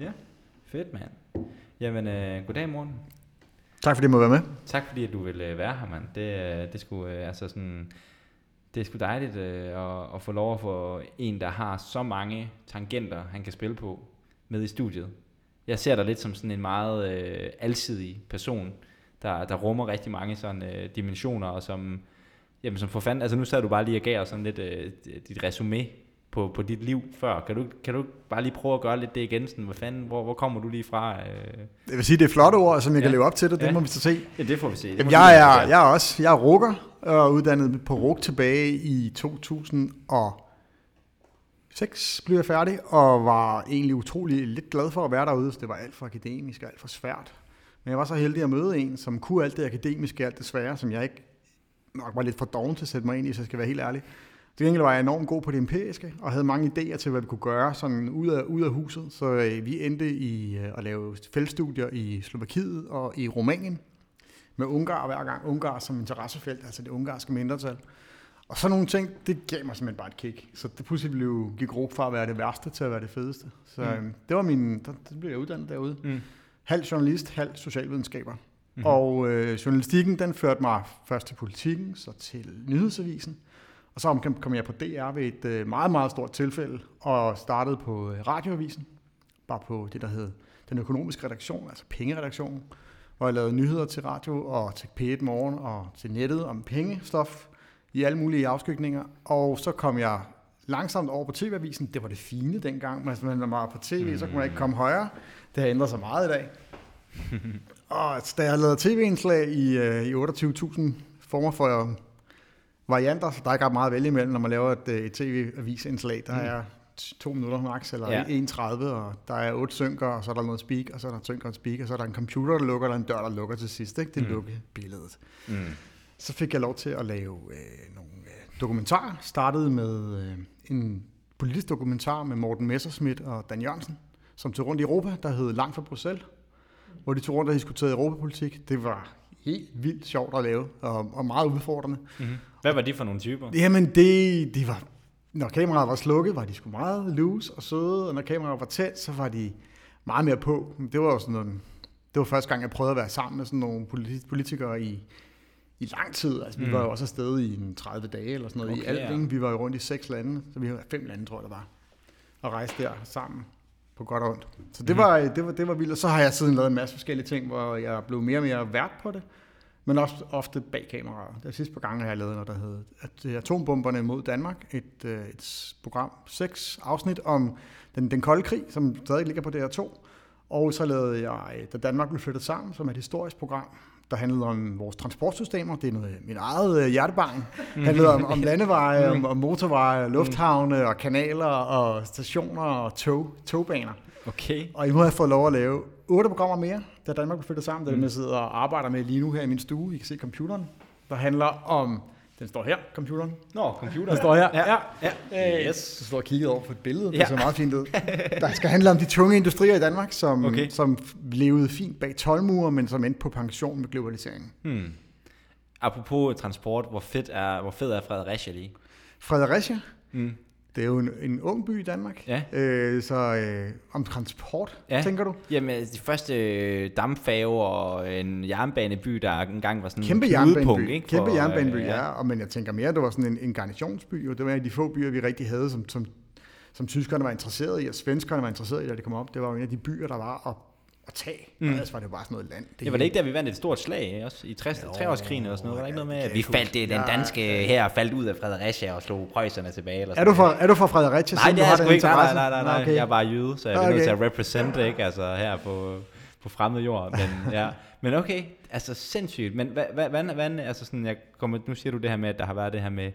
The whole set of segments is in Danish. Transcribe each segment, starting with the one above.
Ja, fedt mand. Jamen, øh, goddag morgen. Tak fordi jeg må være med. Tak fordi at du vil øh, være her, mand. Det, øh, det skulle øh, altså sådan det er sgu dejligt øh, at, at få lov at få en, der har så mange tangenter, han kan spille på, med i studiet. Jeg ser dig lidt som sådan en meget øh, alsidig person, der, der rummer rigtig mange sådan øh, dimensioner, og som, jamen, som for fanden, altså nu sad du bare lige og gav os sådan lidt øh, dit resume på, på dit liv før. Kan du, kan du bare lige prøve at gøre lidt det igen? Sådan, hvad fanden, hvor, hvor kommer du lige fra? Øh? Jeg vil sige, det er flotte ord, som jeg ja. kan leve op til det. Det ja. må vi så se. Ja, det får vi se. Det Jamen, jeg, er, jeg er også jeg er rukker, og er uddannet på RUK tilbage i 2006 blev jeg færdig, og var egentlig utrolig lidt glad for at være derude, så det var alt for akademisk og alt for svært. Men jeg var så heldig at møde en, som kunne alt det akademiske, alt det svære, som jeg ikke nok var lidt for doven til at sætte mig ind i, så jeg skal være helt ærlig. Til gengæld var jeg enormt god på det empiriske, og havde mange idéer til, hvad vi kunne gøre sådan ud af, ud af huset. Så øh, vi endte i øh, at lave feltstudier i Slovakiet og i Rumænien, med Ungar hver gang. Ungar som interessefelt, altså det ungarske mindretal. Og så nogle ting, det gav mig simpelthen bare et kick. Så det pludselig blev, gik råb fra at være det værste til at være det fedeste. Så mm. øhm, det var min, der, det blev jeg uddannet derude. Mm. Halv journalist, halv socialvidenskaber. Mm. Og øh, journalistikken, den førte mig først til politikken, så til nyhedsavisen. Og så kom jeg på DR ved et øh, meget, meget stort tilfælde, og startede på øh, radioavisen, bare på det, der hed den økonomiske redaktion, altså pengeredaktionen, hvor jeg lavede nyheder til radio og til P1 Morgen og til nettet om pengestof i alle mulige afskygninger. Og så kom jeg langsomt over på TV-avisen. Det var det fine dengang. Men når man var på tv, så kunne man ikke komme højere. Det har ændret sig meget i dag. og da jeg lavede tv-indslag i, øh, i 28.000 former for varianter, så der er ikke ret meget at vælge imellem, når man laver et, et tv-avisindslag. Der mm. er to minutter max, eller ja. 1.30, og der er otte synker, og så er der noget speak, og så er der synker og speak, og så er der en computer, der lukker, og en dør, der lukker til sidst. Ikke? Det mm. billedet. Mm. Så fik jeg lov til at lave øh, nogle øh, dokumentarer. Startede med øh, en politisk dokumentar med Morten Messerschmidt og Dan Jørgensen, som tog rundt i Europa, der hed Langt fra Bruxelles, hvor de tog rundt og diskuterede europapolitik. Det var helt vildt sjovt at lave, og, og meget udfordrende. Mm-hmm. Hvad var de for nogle typer? Jamen, det, de var når kameraet var slukket, var de sgu meget loose og søde, og når kameraet var tæt, så var de meget mere på. Det var jo sådan noget, det var første gang, jeg prøvede at være sammen med sådan nogle politikere i, i lang tid. Altså, vi mm. var jo også afsted i en 30 dage eller sådan noget okay, i alt. Ja. Vi var jo rundt i seks lande, så vi har fem lande, tror jeg, der var, og rejste der sammen på godt og ondt. Så det, mm. var, det, var, det var vildt. Og så har jeg siden lavet en masse forskellige ting, hvor jeg blev mere og mere vært på det men også ofte bag kameraet. Det sidste par gange har jeg lavet noget, der hedder at atombomberne mod Danmark, et, øh, et program, seks afsnit om den, den kolde krig, som stadig ligger på DR2. Og så lavede jeg, da Danmark blev flyttet sammen, som er et historisk program, der handlede om vores transportsystemer. Det er noget mit eget øh, hjertebarn. Det handlede om, om landeveje, om, om motorveje, lufthavne og kanaler og stationer og tog, togbaner. Okay. Og I må have fået lov at lave otte programmer mere, da Danmark blev flyttet sammen. Det mm. jeg sidder og arbejder med lige nu her i min stue. I kan se computeren, der handler om... Den står her, computeren. Nå, computeren. Den står her. Ja, ja. ja. Yes. Så står og kigger over på et billede, ja. det ser meget fint ud. Der skal handle om de tunge industrier i Danmark, som, okay. som levede fint bag tolvmure, men som endte på pension med globaliseringen. Hmm. Apropos transport, hvor fedt er, hvor fed er Fredericia lige? Fredericia? Mm. Det er jo en, en ung by i Danmark. Ja. Øh, så øh, om transport, ja. tænker du? Jamen, de første øh, dampfave og en jernbaneby, der engang var sådan Kæmpe en jernbaneby. Ikke, Kæmpe for, jernbaneby, øh, ja. ja. Og, men jeg tænker mere, det var sådan en, en garnisonsby. Og det var en af de få byer, vi rigtig havde, som, som, som tyskerne var interesseret i, og svenskerne var interesseret i, da det kom op. Det var jo en af de byer, der var, og at tage. Mm. Ellers var det jo bare sådan noget land. Det ja, var det ikke der, vi vandt et stort slag også i 60, 60-årskrigen og sådan noget? Var der ikke noget med, at vi faldt, det, den danske her faldt ud af Fredericia og slog prøjserne tilbage? Eller er, du fra, er du fra Fredericia? Nej, det er sgu ikke. Nej, nej, nej, nej. Okay. Jeg er bare jyde, så jeg er okay. nødt til at represent, ikke? Altså her på, på fremmed jord. Men, ja. Men okay, altså sindssygt. Men hvad, hvad, hvad, hvad altså sådan, jeg kommer, nu siger du det her med, at der har været det her med,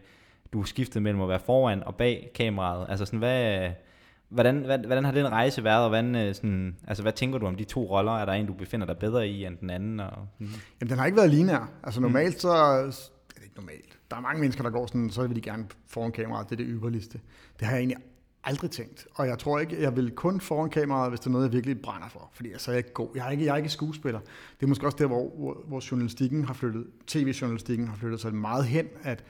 du skiftet mellem at være foran og bag kameraet. Altså sådan, hvad, Hvordan, hvordan har den rejse været, og hvordan, øh, sådan, altså, hvad tænker du om de to roller? Er der en, du befinder dig bedre i end den anden? Og, mm. Jamen, den har ikke været lineær. Altså normalt så, er det ikke normalt. Der er mange mennesker, der går sådan, så vil de gerne foran kameraet, det er det ypperligste. Det har jeg egentlig aldrig tænkt. Og jeg tror ikke, jeg vil kun foran kameraet, hvis det er noget, jeg virkelig brænder for. Fordi så er jeg ikke god. Jeg er ikke, jeg er ikke skuespiller. Det er måske også der, hvor, hvor, hvor journalistikken har flyttet, tv-journalistikken har flyttet sig meget hen, at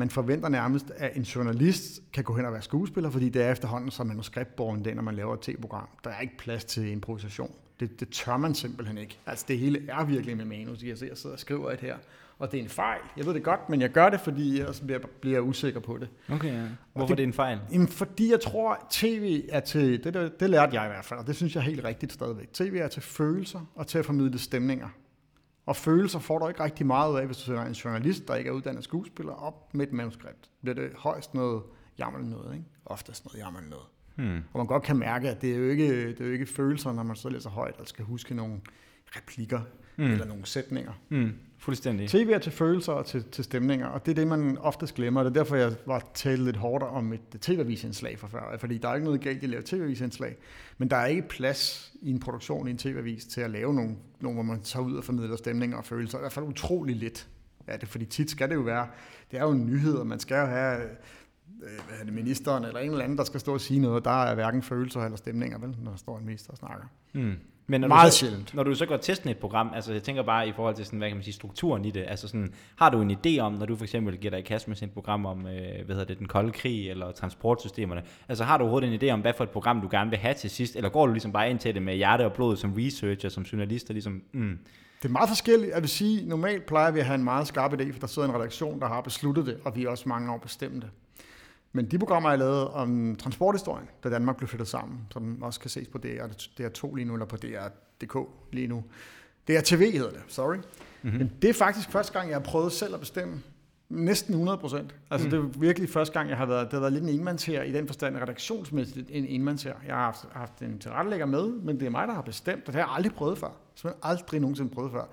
man forventer nærmest, at en journalist kan gå hen og være skuespiller, fordi det er efterhånden så manuskriptborgen den, når man laver et tv-program. Der er ikke plads til improvisation. Det, det tør man simpelthen ikke. Altså det hele er virkelig med manus. Jeg, sidder og skriver et her, og det er en fejl. Jeg ved det godt, men jeg gør det, fordi jeg bliver, bliver jeg usikker på det. Okay, ja. Hvorfor det, er det en fejl? Jamen, fordi jeg tror, at tv er til, det, det, det lærte jeg i hvert fald, og det synes jeg er helt rigtigt stadigvæk. TV er til følelser og til at formidle stemninger. Og følelser får du ikke rigtig meget af, hvis du sætter en journalist, der ikke er uddannet skuespiller, op med et manuskript. Bliver det højst noget jammerligt noget, ikke? Oftest noget jammerligt noget. Hmm. Og man godt kan mærke, at det er jo ikke, det er jo ikke følelser, når man så læser højt, og skal huske nogle replikker hmm. eller nogle sætninger. Hmm. Fuldstændig. TV er til følelser og til, til stemninger, og det er det, man oftest glemmer. Det er derfor, jeg var talt lidt hårdere om et tv-avisindslag for før, fordi der er ikke noget galt i at lave tv-avisindslag, men der er ikke plads i en produktion i en tv-avis til at lave nogle, nogle, hvor man tager ud og formidler stemninger og følelser. I hvert fald utrolig lidt Ja, det, fordi tit skal det jo være, det er jo en nyhed, og man skal jo have øh, hvad er det, ministeren eller en eller anden, der skal stå og sige noget. Der er hverken følelser eller stemninger, vel, når der står en minister og snakker. Mm. Men når Meget du så, sjældent. Når du så går sådan et program, altså jeg tænker bare i forhold til sådan, hvad kan man sige, strukturen i det, altså sådan, har du en idé om, når du for eksempel giver dig i kast med sådan et program om, øh, hvad hedder det, den kolde krig, eller transportsystemerne, altså har du overhovedet en idé om, hvad for et program du gerne vil have til sidst, eller går du ligesom bare ind til det med hjerte og blod som researcher, som journalist, og ligesom, mm, det er meget forskelligt. Jeg vil sige, normalt plejer vi at have en meget skarp idé, for der sidder en redaktion, der har besluttet det, og vi er også mange år bestemt det. Men de programmer, jeg lavede om transporthistorien, da Danmark blev flyttet sammen, som også kan ses på DR, DR2 lige nu, eller på DR.dk lige nu. DR.tv hedder det, sorry. Mm-hmm. Men det er faktisk første gang, jeg har prøvet selv at bestemme, næsten 100 procent. Altså mm. det er virkelig første gang, jeg har været, det har været lidt en enmandsher i den forstand, redaktionsmæssigt en enmandsher. Jeg har haft, haft en tilrettelægger med, men det er mig, der har bestemt, og det har jeg aldrig prøvet før. har aldrig nogensinde prøvet før.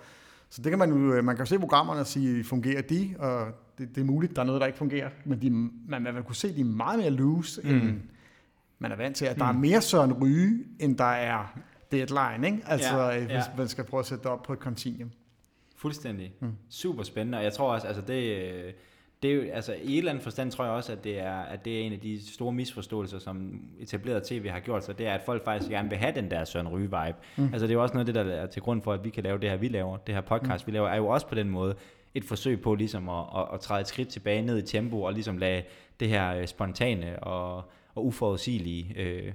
Så det kan man jo, man kan jo se programmerne og sige, fungerer de, og det, det er muligt, der er noget, der ikke fungerer, men de, man, man kunne se, de er meget mere loose, mm. end man er vant til, at der mm. er mere Søren Ryge, end der er deadline, ikke? Altså, ja, hvis ja. man skal prøve at sætte det op på et continuum. Fuldstændig. Mm. Super spændende, og jeg tror også, altså det, det er jo, altså i et eller andet forstand tror jeg også, at det er, at det er en af de store misforståelser, som etableret tv har gjort sig, det er, at folk faktisk gerne vil have den der Søren Ryge-vibe. Mm. Altså det er jo også noget af det, der er til grund for, at vi kan lave det her, vi laver, det her podcast, mm. vi laver, er jo også på den måde et forsøg på ligesom at, at, at træde et skridt tilbage ned i tempo, og ligesom lade det her øh, spontane og, og uforudsigelige øh,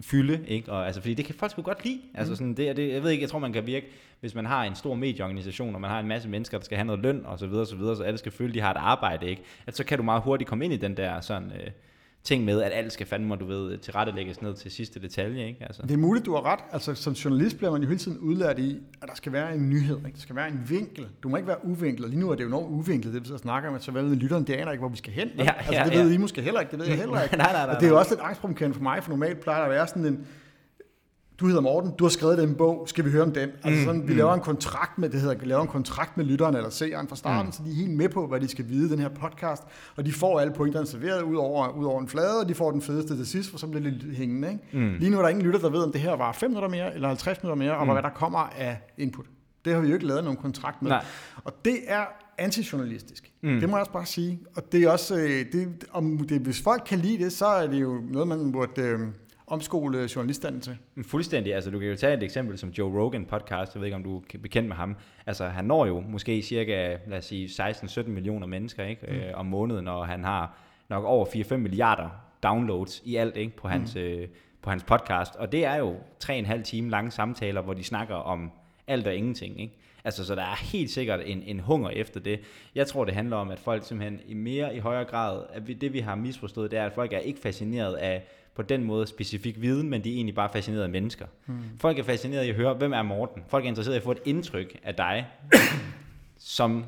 fylde, ikke? Og, altså, fordi det kan folk sgu godt lide. Altså, mm. sådan, det, det, jeg ved ikke, jeg tror, man kan virke, hvis man har en stor medieorganisation, og man har en masse mennesker, der skal have noget løn, og så videre, og så videre, så alle skal føle, de har et arbejde, ikke? At så kan du meget hurtigt komme ind i den der sådan, øh, ting med, at alt skal fandme, du ved, tilrettelægges ned til sidste detalje. Ikke? Altså. Det er muligt, du har ret. Altså, som journalist bliver man jo hele tiden udlært i, at der skal være en nyhed. Ikke? Der skal være en vinkel. Du må ikke være uvinklet. Lige nu er det jo enormt uvinklet, det vi så snakker med, så hvad ved lytteren, det aner ikke, hvor vi skal hen. Ja, altså, det ved ja. I måske heller ikke, det ved jeg heller ikke. nej, nej, nej, og det er jo også lidt angstprovokerende for mig, for normalt plejer der at være sådan en, du hedder Morten, du har skrevet den bog, skal vi høre om den? Altså mm, sådan, vi mm. laver en kontrakt med, det hedder, vi laver en kontrakt med lytteren eller seeren fra starten, mm. så de er helt med på, hvad de skal vide den her podcast, og de får alle pointerne serveret ud over, ud over en flade, og de får den fedeste til sidst, for så bliver det lidt hængende. Ikke? Mm. Lige nu er der ingen lytter, der ved, om det her var 5 minutter mere, eller 50 minutter mere, og mm. hvad der kommer af input. Det har vi jo ikke lavet nogen kontrakt med. Nej. Og det er antijournalistisk. Mm. Det må jeg også bare sige. Og det er også, øh, det, om det, hvis folk kan lide det, så er det jo noget, man burde øh, omskole journalisterne til. Fuldstændig. Altså, du kan jo tage et eksempel som Joe Rogan podcast. Jeg ved ikke, om du er bekendt med ham. Altså, han når jo måske cirka, lad os sige, 16-17 millioner mennesker ikke? Mm. Øh, om måneden, og han har nok over 4-5 milliarder downloads i alt ikke? På, hans, mm. øh, på hans podcast. Og det er jo 3,5 time lange samtaler, hvor de snakker om alt og ingenting. Ikke? Altså, så der er helt sikkert en, en hunger efter det. Jeg tror, det handler om, at folk simpelthen i mere i højere grad, at vi, det vi har misforstået, det er, at folk er ikke fascineret af på den måde specifik viden, men de er egentlig bare fascineret af mennesker. Hmm. Folk er fascineret i at høre, hvem er Morten? Folk er interesseret i at få et indtryk af dig, som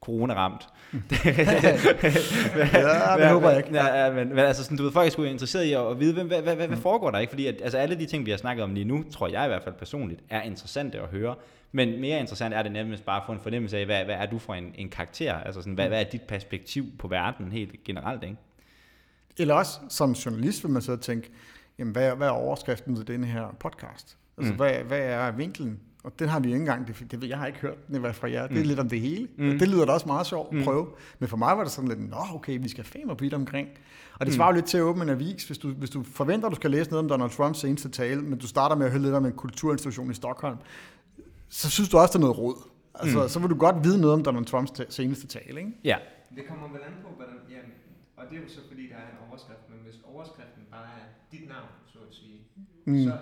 corona-ramt. ja, det håber jeg ikke. Ja, men, men altså, sådan, du ved, folk er sgu interesseret i at vide, hvad, hvad, hvad, hvad hmm. foregår der ikke? Fordi at, altså, alle de ting, vi har snakket om lige nu, tror jeg i hvert fald personligt, er interessante at høre. Men mere interessant er det nærmest bare at få en fornemmelse af, hvad, hvad er du for en, en karakter? Altså sådan, hvad, hmm. hvad er dit perspektiv på verden helt generelt? Ikke? Eller også som journalist vil man så tænke, jamen, hvad, hvad er overskriften til denne her podcast? Altså, mm. hvad, hvad er vinklen? Og den har vi ikke engang, det, det, jeg har ikke hørt den fra jer. Det er mm. lidt om det hele. Mm. Det lyder da også meget sjovt at mm. prøve. Men for mig var det sådan lidt, nå okay, vi skal fame vidt omkring. Og det mm. svarer mm. lidt til at åbne en avis. Hvis du, hvis du forventer, at du skal læse noget om Donald Trumps seneste tale, men du starter med at høre lidt om en kulturinstitution i Stockholm, så synes du også, der er noget råd. Altså, mm. så vil du godt vide noget om Donald Trumps seneste tale, ikke? Ja, Det kommer vel an på, hvordan... Ja, og det er jo så fordi, der er en overskrift, men hvis overskriften bare er dit navn, så at sige, mm. så,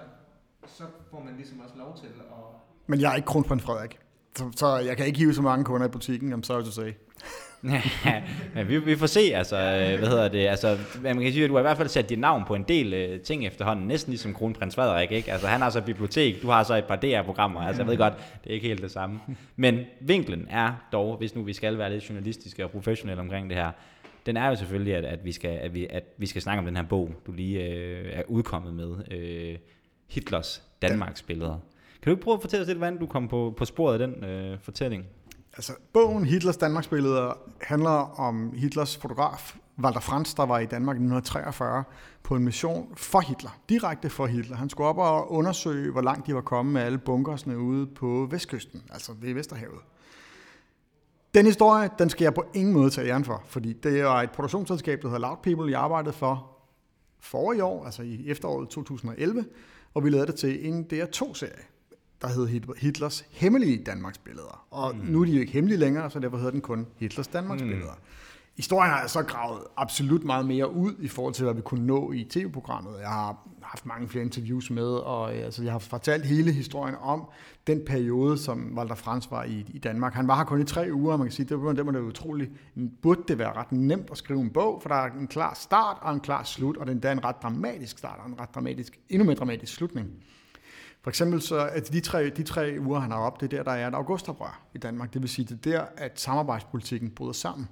så får man ligesom også lov til at... Men jeg er ikke kronprins Frederik. Så, så jeg kan ikke hive så mange kunder i butikken, I'm sorry to say. ja, vi, vi får se, altså, øh, hvad hedder det, altså, man kan sige, at du har i hvert fald sat dit navn på en del uh, ting efterhånden, næsten ligesom kronprins Frederik, ikke? Altså, han har så et bibliotek, du har så et par DR-programmer, altså, jeg ved godt, det er ikke helt det samme. Men vinklen er dog, hvis nu vi skal være lidt journalistiske og professionelle omkring det her, den er jo selvfølgelig, at, at, vi, skal, at, vi, at vi skal snakke om den her bog, du lige øh, er udkommet med, øh, Hitlers Danmarks billeder. Kan du ikke prøve at fortælle os lidt, hvordan du kom på, på sporet af den øh, fortælling? Altså, bogen Hitlers Danmarks billeder handler om Hitlers fotograf, Walter Franz, der var i Danmark i 1943 på en mission for Hitler, direkte for Hitler. Han skulle op og undersøge, hvor langt de var kommet med alle bunkersne ude på vestkysten, altså ved Vesterhavet. Den historie, den skal jeg på ingen måde tage æren for, fordi det er et produktionsselskab, der hedder Loud People, jeg arbejdede for for i år, altså i efteråret 2011, og vi lavede det til en DR2-serie der hed Hitlers hemmelige Danmarks billeder. Og mm. nu er de jo ikke hemmelige længere, så derfor hedder den kun Hitlers Danmarks mm. billeder. Historien har så gravet absolut meget mere ud i forhold til, hvad vi kunne nå i tv-programmet. Jeg har haft mange flere interviews med, og øh, altså, jeg har fortalt hele historien om den periode, som Walter Frans var i, i Danmark. Han var her kun i tre uger, og man kan sige, det var, det var det utroligt. Burde det være ret nemt at skrive en bog, for der er en klar start og en klar slut, og den der er en ret dramatisk start og en ret dramatisk, endnu mere dramatisk slutning. For eksempel så, at de tre, de tre uger, han har op, det er der, der er et augustoprør i Danmark. Det vil sige, det er der, at samarbejdspolitikken bryder sammen.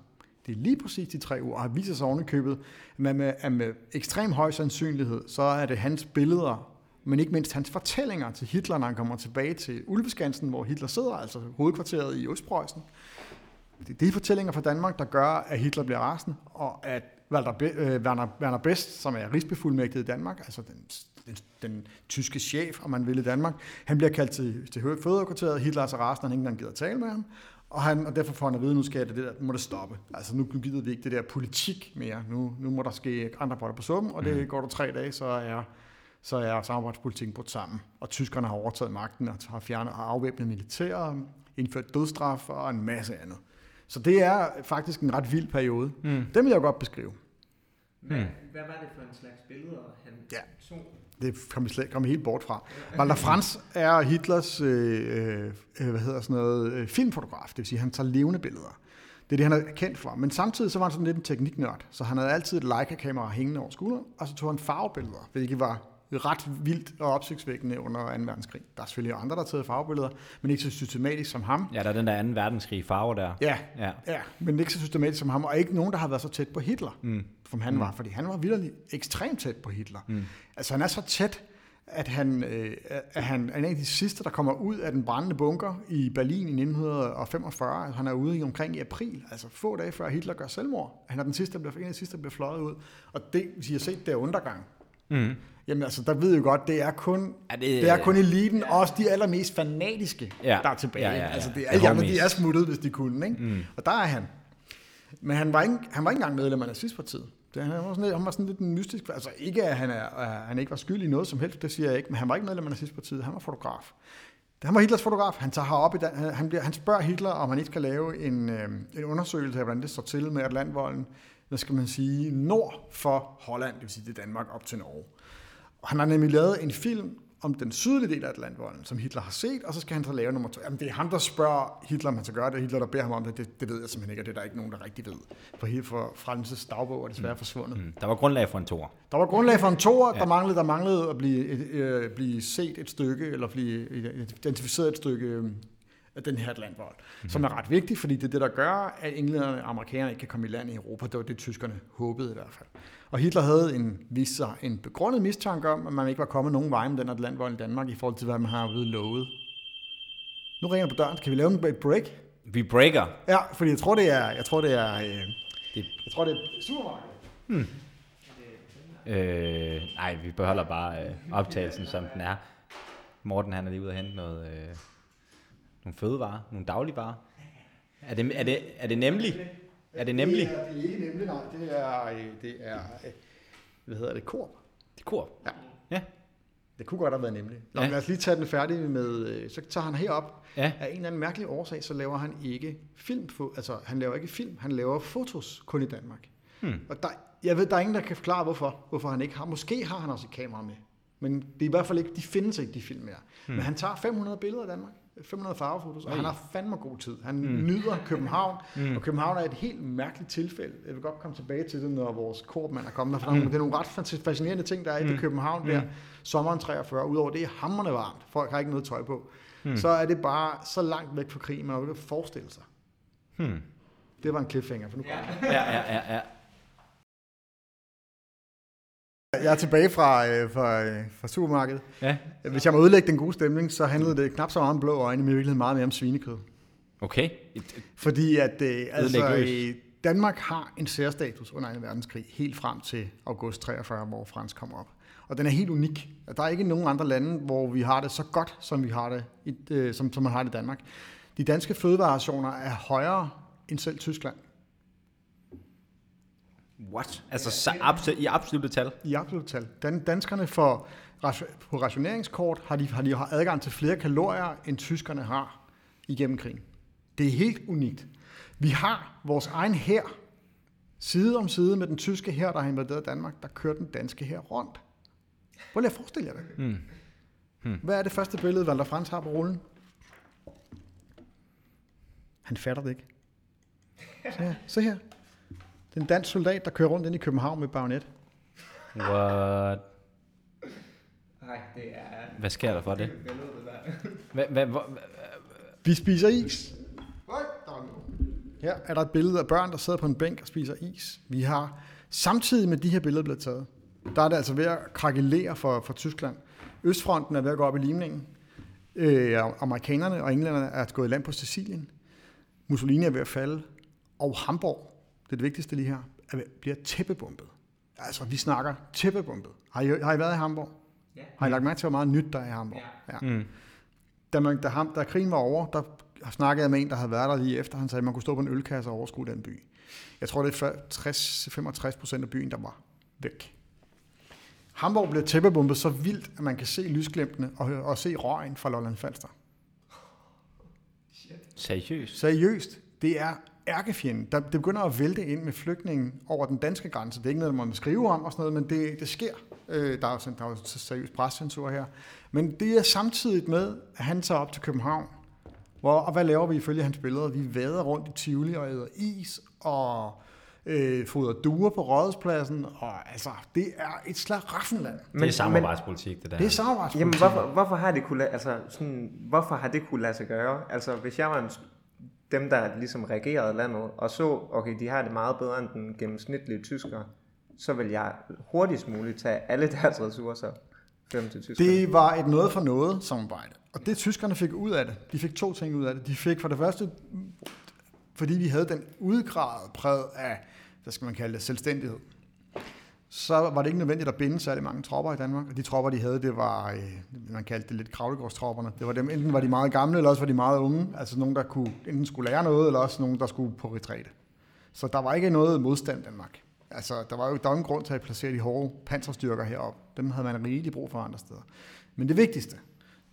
Det er lige præcis de tre uger, og har vist sig ovenikøbet, at med, at med ekstrem høj sandsynlighed, så er det hans billeder, men ikke mindst hans fortællinger til Hitler, når han kommer tilbage til Ulveskansen, hvor Hitler sidder, altså hovedkvarteret i Østpreussen. Det er de fortællinger fra Danmark, der gør, at Hitler bliver rasende, og at Walter, øh, Werner, Werner Best, som er rigsbefuldmægtig i Danmark, altså den den, den tyske chef, om man vil i Danmark. Han bliver kaldt til, til fødekvarteret, Hitler er så rasende, han ikke engang gider tale med ham. Og, han, og derfor får han at vide, nu skal det, det der, nu må det stoppe. Altså nu gider vi ikke det der politik mere. Nu, nu må der ske andre boller på suppen, og det mm. går der tre dage, så er, så er samarbejdspolitikken brudt sammen. Og tyskerne har overtaget magten og har fjernet og afvæbnet militær, indført dødstraf og en masse andet. Så det er faktisk en ret vild periode. Mm. Den vil jeg godt beskrive. Hvad, mm. hvad var det for en slags billeder, han ja. så? det kom vi slet kom helt bort fra. Walter Franz er Hitlers øh, øh, hvad hedder sådan noget, øh, filmfotograf, det vil sige, han tager levende billeder. Det er det, han er kendt for. Men samtidig så var han sådan lidt en tekniknørd, så han havde altid et Leica-kamera hængende over skulderen, og så tog han farvebilleder, hvilket var ret vildt og opsigtsvækkende under 2. verdenskrig. Der er selvfølgelig andre, der har taget farvebilleder, men ikke så systematisk som ham. Ja, der er den der 2. verdenskrig farve der. Ja, ja. ja, men ikke så systematisk som ham, og ikke nogen, der har været så tæt på Hitler, mm. Som han mm. var, fordi han var virkelig ekstremt tæt på Hitler. Mm. Altså han er så tæt, at han, øh, at han er en af de sidste, der kommer ud af den brændende bunker i Berlin i 1945. Altså, han er ude i omkring i april, altså få dage før Hitler gør selvmord. Han er den sidste, der bliver, en af de sidste, der bliver fløjet ud. Og det, hvis I har set, det er undergang. Mm. Jamen altså, der ved jeg godt, det er kun, ja, det, det er kun eliten, ja. også de allermest fanatiske, ja. der er tilbage. Ja, ja, ja. Altså, det er, alle andre, de er smuttet, hvis de kunne. Ikke? Mm. Og der er han. Men han var ikke, han var ikke engang medlem af nazistpartiet. Det, han, var sådan lidt, han var sådan lidt en mystisk... Altså ikke, at han, er, at han ikke var skyldig i noget som helst, det siger jeg ikke, men han var ikke medlem af nazistpartiet, han var fotograf. Han var Hitlers fotograf. Han tager herop i den, han, bliver, han spørger Hitler, om han ikke skal lave en, øh, en undersøgelse af, hvordan det står til med Atlantvolden, hvad skal man sige, nord for Holland, det vil sige det Danmark op til Norge. Og Han har nemlig lavet en film om den sydlige del af Atlantvolden, som Hitler har set, og så skal han så lave nummer to. Jamen, det er ham, der spørger Hitler, om han skal gøre det, Hitler, der beder ham om det, det, det ved jeg simpelthen ikke, og det er der ikke nogen, der rigtig ved. For, for Frances dagbog er desværre mm. forsvundet. Mm. Der var grundlag for en tor. Der var grundlag for en tor, ja. der manglede, der manglede at blive, øh, blive set et stykke, eller blive identificeret et stykke øh, af den her Atlantvold, mm-hmm. som er ret vigtig, fordi det er det, der gør, at englænderne og amerikanerne ikke kan komme i land i Europa. Det var det, tyskerne håbede i hvert fald. Og Hitler havde en, vist sig en begrundet mistanke om, at man ikke var kommet nogen vej med den Atlantvold i Danmark, i forhold til, hvad man har blevet lovet. Nu ringer på døren. Kan vi lave en break? Vi breaker? Ja, fordi jeg tror, det er... Jeg tror, det er... Øh, det... Jeg tror, det er supermarked. Hmm. Øh, nej, vi beholder bare øh, optagelsen, som den er. Morten han er lige ude og hente noget, øh, nogle fødevarer, nogle dagligvarer. Er det, er det, er det nemlig? Er det nemlig? Det er, det er ikke nemlig, nej. Det er, øh, det er øh, hvad hedder det, korp. Det er korp? Ja. ja. Det kunne godt have været nemlig. Nå, Ja. lad os lige tage den færdig med, øh, så tager han herop. Ja. Af en eller anden mærkelig årsag, så laver han ikke film. Altså, han laver ikke film, han laver fotos kun i Danmark. Hmm. Og der, jeg ved, der er ingen, der kan forklare, hvorfor, hvorfor han ikke har. Måske har han også et kamera med. Men det er i hvert fald ikke, de findes ikke, de film mere. Hmm. Men han tager 500 billeder af Danmark. 500 farvefotos, og Oj. han har fandme god tid. Han mm. nyder København, Mm. mm. og København er et helt mærkeligt tilfælde. Jeg vil godt komme tilbage til det, når vores korpmand er kommet. For mm. det er nogle ret fas- fascinerende ting, der er i Mm. København der. Sommeren 43, udover det er hammerne varmt. Folk har ikke noget tøj på. Mm. Mm. Så er det bare så langt væk fra krigen, man kan forestille sig. Hmm. Det var en cliffhanger, for nu Ja. Ja, ja, ja, ja. Jeg er tilbage fra, øh, fra, øh, fra supermarkedet. Ja, Hvis jeg må ødelægge den gode stemning, så handlede det knap så meget om blå øjne, men i virkeligheden meget mere om svinekød. okay. Fordi at øh, altså, øh, Danmark har en særstatus under 2. verdenskrig, helt frem til august 43, hvor Frans kommer op. Og den er helt unik. Der er ikke nogen andre lande, hvor vi har det så godt, som vi har det, øh, som, som man har det i Danmark. De danske fødevarerationer er højere end selv Tyskland. What? Altså så absolut, i absolutte tal? I absolut tal. Dan, danskerne får, på rationeringskort har de, har de adgang til flere kalorier, end tyskerne har igennem krigen. Det er helt unikt. Vi har vores egen hær, side om side med den tyske hær, der har invaderet Danmark, der kører den danske hær rundt. Prøv lige at forestille jer det. Hmm. Hmm. Hvad er det første billede, Walter Frans har på rullen? Han fatter det ikke. Se her. Se her. Det er en dansk soldat, der kører rundt ind i København med bajonet. What? Nej, det er... Hvad sker der for det? Hvad, hvad, hvor, Vi spiser is. Her er der et billede af børn, der sidder på en bænk og spiser is. Vi har samtidig med de her billeder blevet taget, der er det altså ved at krakelere for, for Tyskland. Østfronten er ved at gå op i limningen. Øh, amerikanerne og englænderne er gået i land på Sicilien. Mussolini er ved at falde. Og Hamburg, det er det vigtigste lige her, er ved, bliver tæppebumpet. Altså, vi snakker tæppebumpet. Har I, har I været i Hamburg? Ja. Har I lagt mærke til, hvor meget nyt der er i Hamburg? Ja. ja. mm. Da, man, da, ham, da krigen var over, der snakkede jeg med en, der havde været der lige efter. Han sagde, at man kunne stå på en ølkasse og overskue den by. Jeg tror, det er 60-65 procent af byen, der var væk. Hamburg blev tæppebumpet så vildt, at man kan se lysglemtene og, og se røgen fra Lolland Falster. Seriøst? Seriøst, det er ærkefjenden. Der, det begynder at vælte ind med flygtningen over den danske grænse. Det er ikke noget, man må skrive om og sådan noget, men det, det sker. Øh, der er jo der er jo seriøs prescensur her. Men det er samtidig med, at han tager op til København. Hvor, og hvad laver vi ifølge hans billeder? Vi vader rundt i Tivoli og æder is og øh, fodrer duer på Rådhuspladsen. Og altså, det er et slag raffenland. det er samarbejdspolitik, det der. Det er samarbejdspolitik. Jamen, hvorfor, hvorfor, har det kunne, altså, sådan, hvorfor har det kunne lade sig gøre? Altså, hvis jeg var en, dem, der ligesom regerede landet, og så, okay, de har det meget bedre end den gennemsnitlige tysker, så vil jeg hurtigst muligt tage alle deres ressourcer frem til tyskerne. Det var et noget for noget samarbejde. Og det tyskerne fik ud af det, de fik to ting ud af det. De fik for det første, fordi vi havde den udgravede præg af, hvad skal man kalde det, selvstændighed, så var det ikke nødvendigt at binde særlig mange tropper i Danmark. Og de tropper, de havde, det var, øh, man kaldte det lidt kravlegårdstropperne. Det var dem, enten var de meget gamle, eller også var de meget unge. Altså nogen, der kunne, enten skulle lære noget, eller også nogen, der skulle på retræte. Så der var ikke noget modstand i Danmark. Altså, der var jo der var ingen grund til at placere de hårde panserstyrker heroppe. Dem havde man rigeligt brug for andre steder. Men det vigtigste,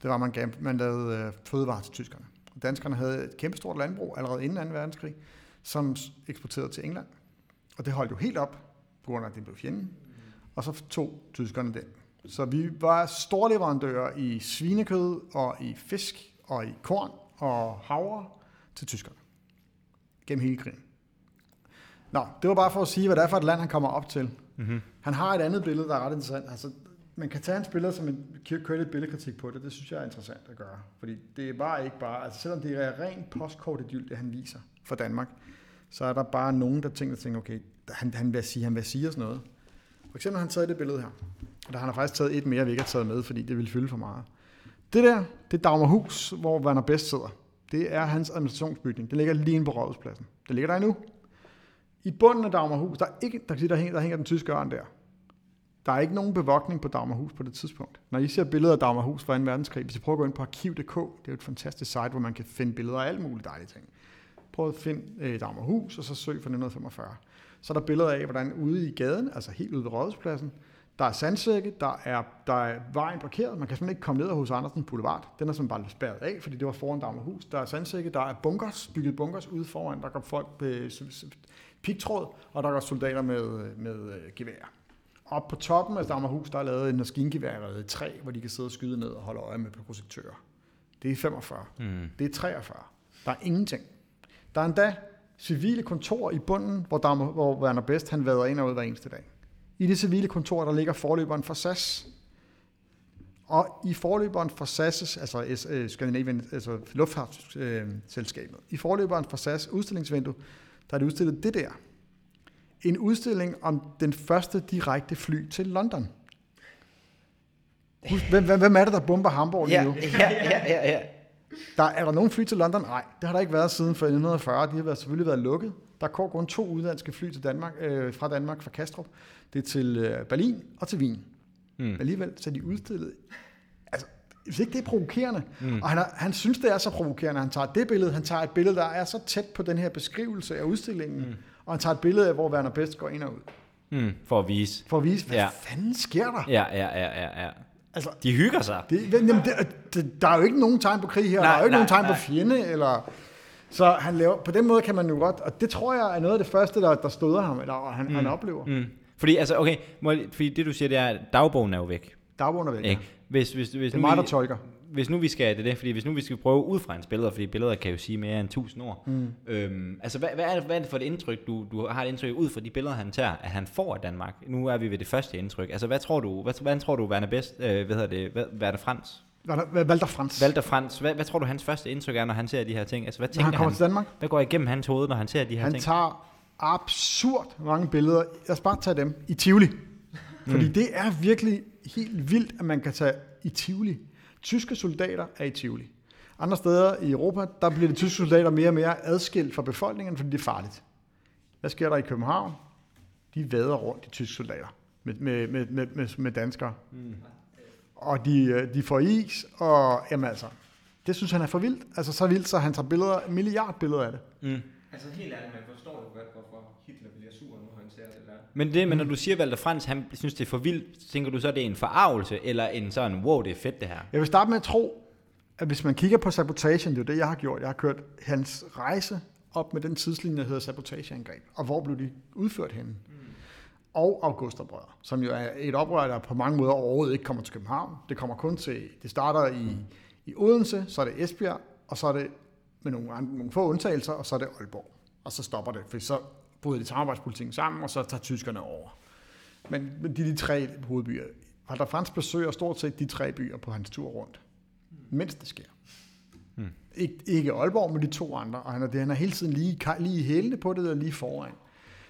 det var, at man, gav, man lavede øh, fødevarer til tyskerne. Danskerne havde et kæmpestort landbrug allerede inden 2. verdenskrig, som eksporterede til England. Og det holdt jo helt op, på grund af, at det blev fjenden. Og så tog tyskerne den. Så vi var storleverandører i svinekød og i fisk og i korn og havre til tyskerne. Gennem hele krigen. Nå, det var bare for at sige, hvad det er for et land, han kommer op til. Mm-hmm. Han har et andet billede, der er ret interessant. Altså, man kan tage hans billeder som en, køre lidt billedkritik på det. Det synes jeg er interessant at gøre. Fordi det var ikke bare, altså selvom det er rent postkortidyl, det han viser for Danmark, så er der bare nogen, der tænker, der tænker okay, han, han, vil sige, han vil sige os noget. For eksempel har han taget det billede her. Og der har han faktisk taget et mere, vi ikke har taget med, fordi det ville fylde for meget. Det der, det er Dagmarhus, hvor Werner Best sidder. Det er hans administrationsbygning. Det ligger lige på Rådhuspladsen. Det ligger der endnu. I bunden af Dagmarhus, der, er ikke, der, kan sige, der, hænger, der hænger den tyske ørn der. Der er ikke nogen bevogtning på Dagmarhus på det tidspunkt. Når I ser billeder af Dagmarhus fra 2. verdenskrig, hvis I prøver at gå ind på arkiv.dk, det er jo et fantastisk site, hvor man kan finde billeder af alle mulige dejlige ting. Prøv at finde øh, Dagmarhus, og så søg for 1945. Så er der billeder af, hvordan ude i gaden, altså helt ude ved Rådhuspladsen, Der er sandsække, der er, der er vejen blokeret. Man kan simpelthen ikke komme ned hos Andersen Boulevard. Den er simpelthen bare spærret af, fordi det var foran Dagmarhus. Der er sandsække, der er bunkers, bygget bunkers ude foran. Der går folk med pigtråd, og der går soldater med, med øh, gevær. Op på toppen af Dagmarhus, der er lavet en maskingevær i træ, hvor de kan sidde og skyde ned og holde øje med projektører. Det er 45. Mm. Det er 43. Der er ingenting. Der er endda civile kontor i bunden, hvor, der, hvor Werner Best han vader ind og ud hver eneste dag. I det civile kontor, der ligger forløberen for SAS. Og i forløberen for SAS, altså øh, Scandinavian, altså luftfartsselskabet, i forløberen for SAS udstillingsvindue, der er det udstillet det der. En udstilling om den første direkte fly til London. Hvem, hvem, hvem er det, der bomber Hamburg lige nu? ja, ja, ja, ja. Der, er der nogen fly til London? Nej, det har der ikke været siden for 1940. De har været, selvfølgelig været lukket. Der går kun to udenlandske fly til Danmark, øh, fra Danmark, fra Kastrup. Det er til øh, Berlin og til Wien. Mm. Alligevel så er de udstillet. Altså, hvis ikke det er provokerende, mm. og han, er, han synes, det er så provokerende, han tager det billede, han tager et billede, der er så tæt på den her beskrivelse af udstillingen, mm. og han tager et billede af, hvor Werner Best går ind og ud, Mm. For at vise. for at vise, hvad ja. fanden sker der? Ja, ja, ja, ja, ja. Altså, De hygger sig. Det, jamen, det, det, der er jo ikke nogen tegn på krig her, Nej, der er jo ikke nej, nogen tegn nej. på fjende, eller... Så han laver, på den måde kan man jo godt, og det tror jeg er noget af det første, der, der støder ham, eller han, mm. han oplever. Mm. Fordi, altså, okay, må fordi det du siger, det er, at dagbogen er jo væk. Dagbogen er væk. Ja. Ikke? Hvis, hvis, hvis Det er mig, der tolker. Hvis nu vi skal, det er det, fordi hvis nu vi skal prøve ud fra hans billeder, fordi billeder kan jo sige mere end tusind ord. Mm. Øhm, altså, hvad, hvad, er det, hvad er det for et indtryk, du, du har et indtryk ud fra de billeder, han tager, at han får af Danmark? Nu er vi ved det første indtryk. Altså, hvad tror du, hvad, hvad tror du, Werner Best, øh, hvad hedder det, hvad, Werner Frans? Walter, Walter Frans. Walter Frans, hvad, hvad tror du, hans første indtryk er, når han ser de her ting? Altså, hvad Når tænker han kommer han? til Danmark, Hvad går igennem hans hoved, når han ser de her han ting? tager absurd mange billeder. Lad os bare tage dem i Tivoli. Fordi det er virkelig helt vildt, at man kan tage i Tivoli. Tyske soldater er i Tivoli. Andre steder i Europa, der bliver de tyske soldater mere og mere adskilt fra befolkningen, fordi det er farligt. Hvad sker der i København? De vader rundt, de tyske soldater, med, med, med, med, med, med danskere. Mm. Og de, øh, de får is, og jamen altså, det synes han er for vildt. Altså så vildt, så han tager billeder, milliardbilleder af det. Mm. Altså helt ærligt, man forstår jo godt, hvorfor Hitler bliver sur, når han ser det der. Men, det, men når du siger, Walter Frans, han synes, det er for vildt, tænker du så, det er en forarvelse, eller en sådan, wow, det er fedt det her? Jeg vil starte med at tro, at hvis man kigger på sabotagen, det er jo det, jeg har gjort. Jeg har kørt hans rejse op med den tidslinje, der hedder sabotageangreb. Og hvor blev de udført henne? Mm. Og Augustoprøret, som jo er et oprør, der på mange måder overhovedet ikke kommer til København. Det kommer kun til, det starter i, i Odense, så er det Esbjerg, og så er det med nogle, andre, nogle få undtagelser, og så er det Aalborg. Og så stopper det, for så bryder de samarbejdspolitikken sammen, og så tager tyskerne over. Men men de de tre hovedbyer. Walter Frans besøger stort set de tre byer på hans tur rundt, mens det sker. Hmm. Ik- ikke Aalborg, men de to andre. Og han er, det, han er hele tiden lige, lige i hælene på det, og lige foran.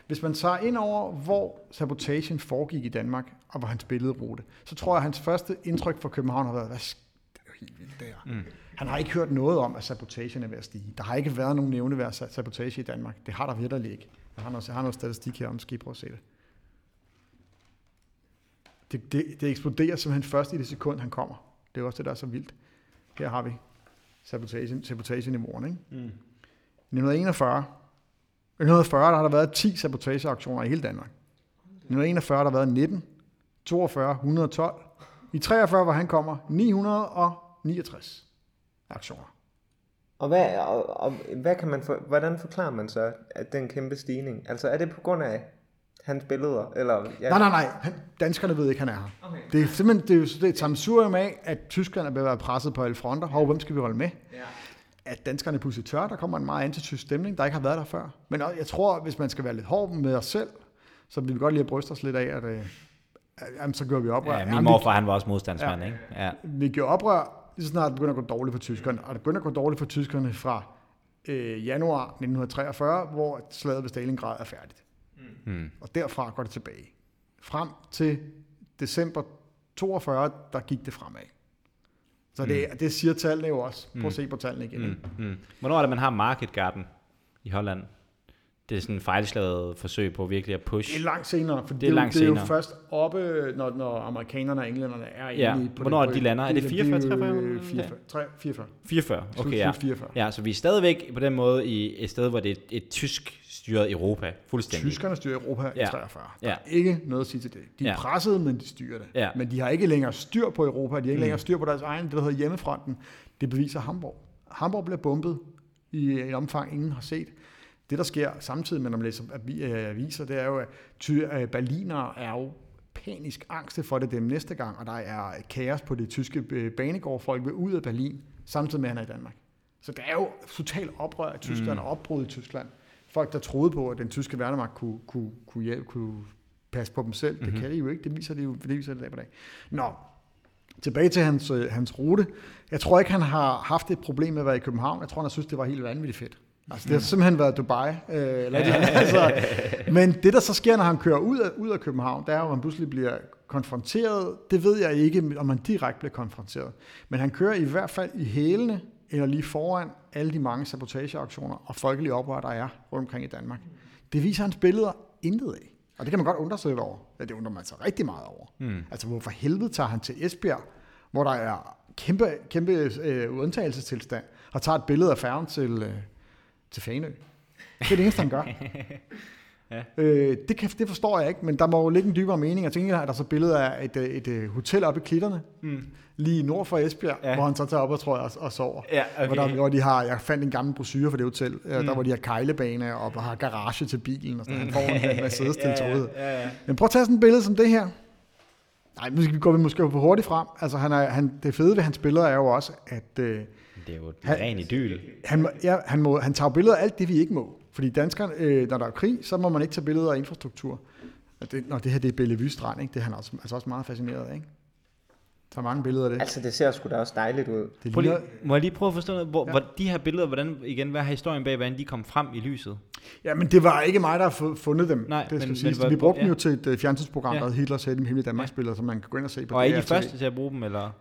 Hvis man tager ind over, hvor sabotagen foregik i Danmark, og hvor hans billedrute, så tror jeg, at hans første indtryk for København har været, hvad det er helt vildt det her. Mm. Han har ikke hørt noget om, at sabotagen er ved at stige. Der har ikke været nogen nævneværd sa- sabotage i Danmark. Det har der virkelig ikke. Jeg har noget, jeg har noget statistik her om, skal I prøve at se det. Det, det, det eksploderer simpelthen først i det sekund, han kommer. Det er også det, der er så vildt. Her har vi sabotagen i morgen. Ikke? Mm. 1941. I 1940 der har der været 10 sabotageaktioner i hele Danmark. I 1941 har der været 19. 42, 112. I 43, hvor han kommer, 969 aktioner. Og, hvad, og, og hvad kan man for, hvordan forklarer man så at den kæmpe stigning? Altså er det på grund af hans billeder? Eller, ja. Nej, nej, nej. Han, danskerne ved ikke, han er her. Okay. Det er simpelthen det er, jo- det er et samsurium af, at tyskerne er ved at være presset på alle fronter. Hov, hvem skal vi holde med? Ja. At danskerne pludselig tør, der kommer en meget antitysk stemning, der ikke har været der før. Men jeg tror, hvis man skal være lidt hård med os selv, så vil vi godt lige at bryste os lidt af, at, øh, at jamen, så gør vi oprør. Ja, min morfar, han var også modstandsmand, ikke? Ja. vi, vi gjorde oprør, lige så snart det begynder at gå dårligt for tyskerne. Og det begynder at gå dårligt for tyskerne fra øh, januar 1943, hvor slaget ved Stalingrad er færdigt. Mm. Og derfra går det tilbage. Frem til december 42, der gik det fremad. Så det, det siger tallene jo også. Prøv at se på tallene igen. Mm. Mm. Hvornår er det, man har Market Garden i Holland? Det er sådan en fejlslaget forsøg på virkelig at push. Det er langt senere, for det, Det er langt det er jo først oppe, når, når amerikanerne og englænderne er Ja, inde på hvornår det. de lander? Er det 44, 43? 44, 44. 44, Slut- okay, ja. slut 44. Ja, så vi er stadigvæk på den måde i et sted, hvor det er et, et tysk styret Europa, fuldstændig. Tyskerne styrer Europa i Ja. 43. Der Ja. er ikke noget at sige til det. De er Ja. presset, men de styrer det. Ja. Men de har ikke længere styr på Europa. De har ikke Mm. længere styr på deres egen, det der hedder hjemmefronten. Det beviser Hamburg. Hamburg bliver bombet i et omfang, ingen har set. Det, der sker samtidig med, når man læser øh, aviser, det er jo, at ty- øh, berlinere er jo panisk angste for det dem næste gang, og der er kaos på det tyske øh, banegård. Folk vil ud af Berlin, samtidig med, at han er i Danmark. Så der er jo totalt oprør i Tyskland Mm. og opbrud i Tyskland. Folk, der troede på, at den tyske værnemagt kunne, kunne, kunne, hjælpe, kunne passe på dem selv, mm-hmm. det Mhm. kan de jo ikke. Det viser de jo det viser de dag på dag. Nå, tilbage til hans, hans rute. Jeg tror ikke, han har haft et problem med at være i København. Jeg tror, han har synes, det var helt vanvittigt fedt. Altså, det har simpelthen været Dubai. Øh, eller det, altså, men det, der så sker, når han kører ud af, ud af København, det er jo, at han pludselig bliver konfronteret. Det ved jeg ikke, om han direkte bliver konfronteret. Men han kører i hvert fald i hælene, eller lige foran alle de mange sabotageaktioner og folkelige oprør, der er rundt omkring i Danmark. Det viser hans billeder intet af. Og det kan man godt undre sig lidt over. Ja, det undrer man sig rigtig meget over. Mm. Altså, hvorfor helvede tager han til Esbjerg, hvor der er kæmpe, kæmpe øh, undtagelsestilstand, og tager et billede af færgen til, øh, til Fanø. Det er det eneste, han gør. Ja. øh, det, kan, det forstår jeg ikke, men der må jo ligge en dybere mening. Tænker, at der er så billeder af et, øh, et, et hotel oppe i klitterne, Mm. lige nord for Esbjerg, Ja. hvor han så tager op og, tror jeg, og, og sover. Ja, Okay. Hvor, der, hvor de har, jeg fandt en gammel brochure for det hotel, mm. der Mm. hvor de har kejlebane og har garage til bilen, og sådan. han får en Mercedes til ja, ja, ja. Men prøv at tage sådan et billede som det her. Nej, nu går vi måske for hurtigt frem. Altså, han er, han, det fede ved hans billeder er jo også, at øh, Det er jo en Han- ren idyl. han, må, ja, han, må, han tager billeder af alt det, vi ikke må. Fordi danskerne, øh, når der er krig, så må man ikke tage billeder af infrastruktur. Og det, når det her det er Bellevue Strand, ikke? det er han også, altså også meget fascineret af. Ikke? Tager mange billeder af det. Altså, det ser sgu da også dejligt ud. det Prøv lige, ligner, må jeg lige prøve at forstå noget? Hvor, Ja. ja. hvor de her billeder, hvordan, igen, hvad er historien bag, hvordan de kom frem i lyset? ja, men det var ikke mig, der har fu- fundet dem. Nej, det skal men- men, men vi brugte dem ja. jo til et uh, fjernsynsprogram, Ja. der hedder Hitlers Hemmelige Hemmelige Danmarksbilleder, som man kan gå ind og se på Og er I de første til at bruge dem, eller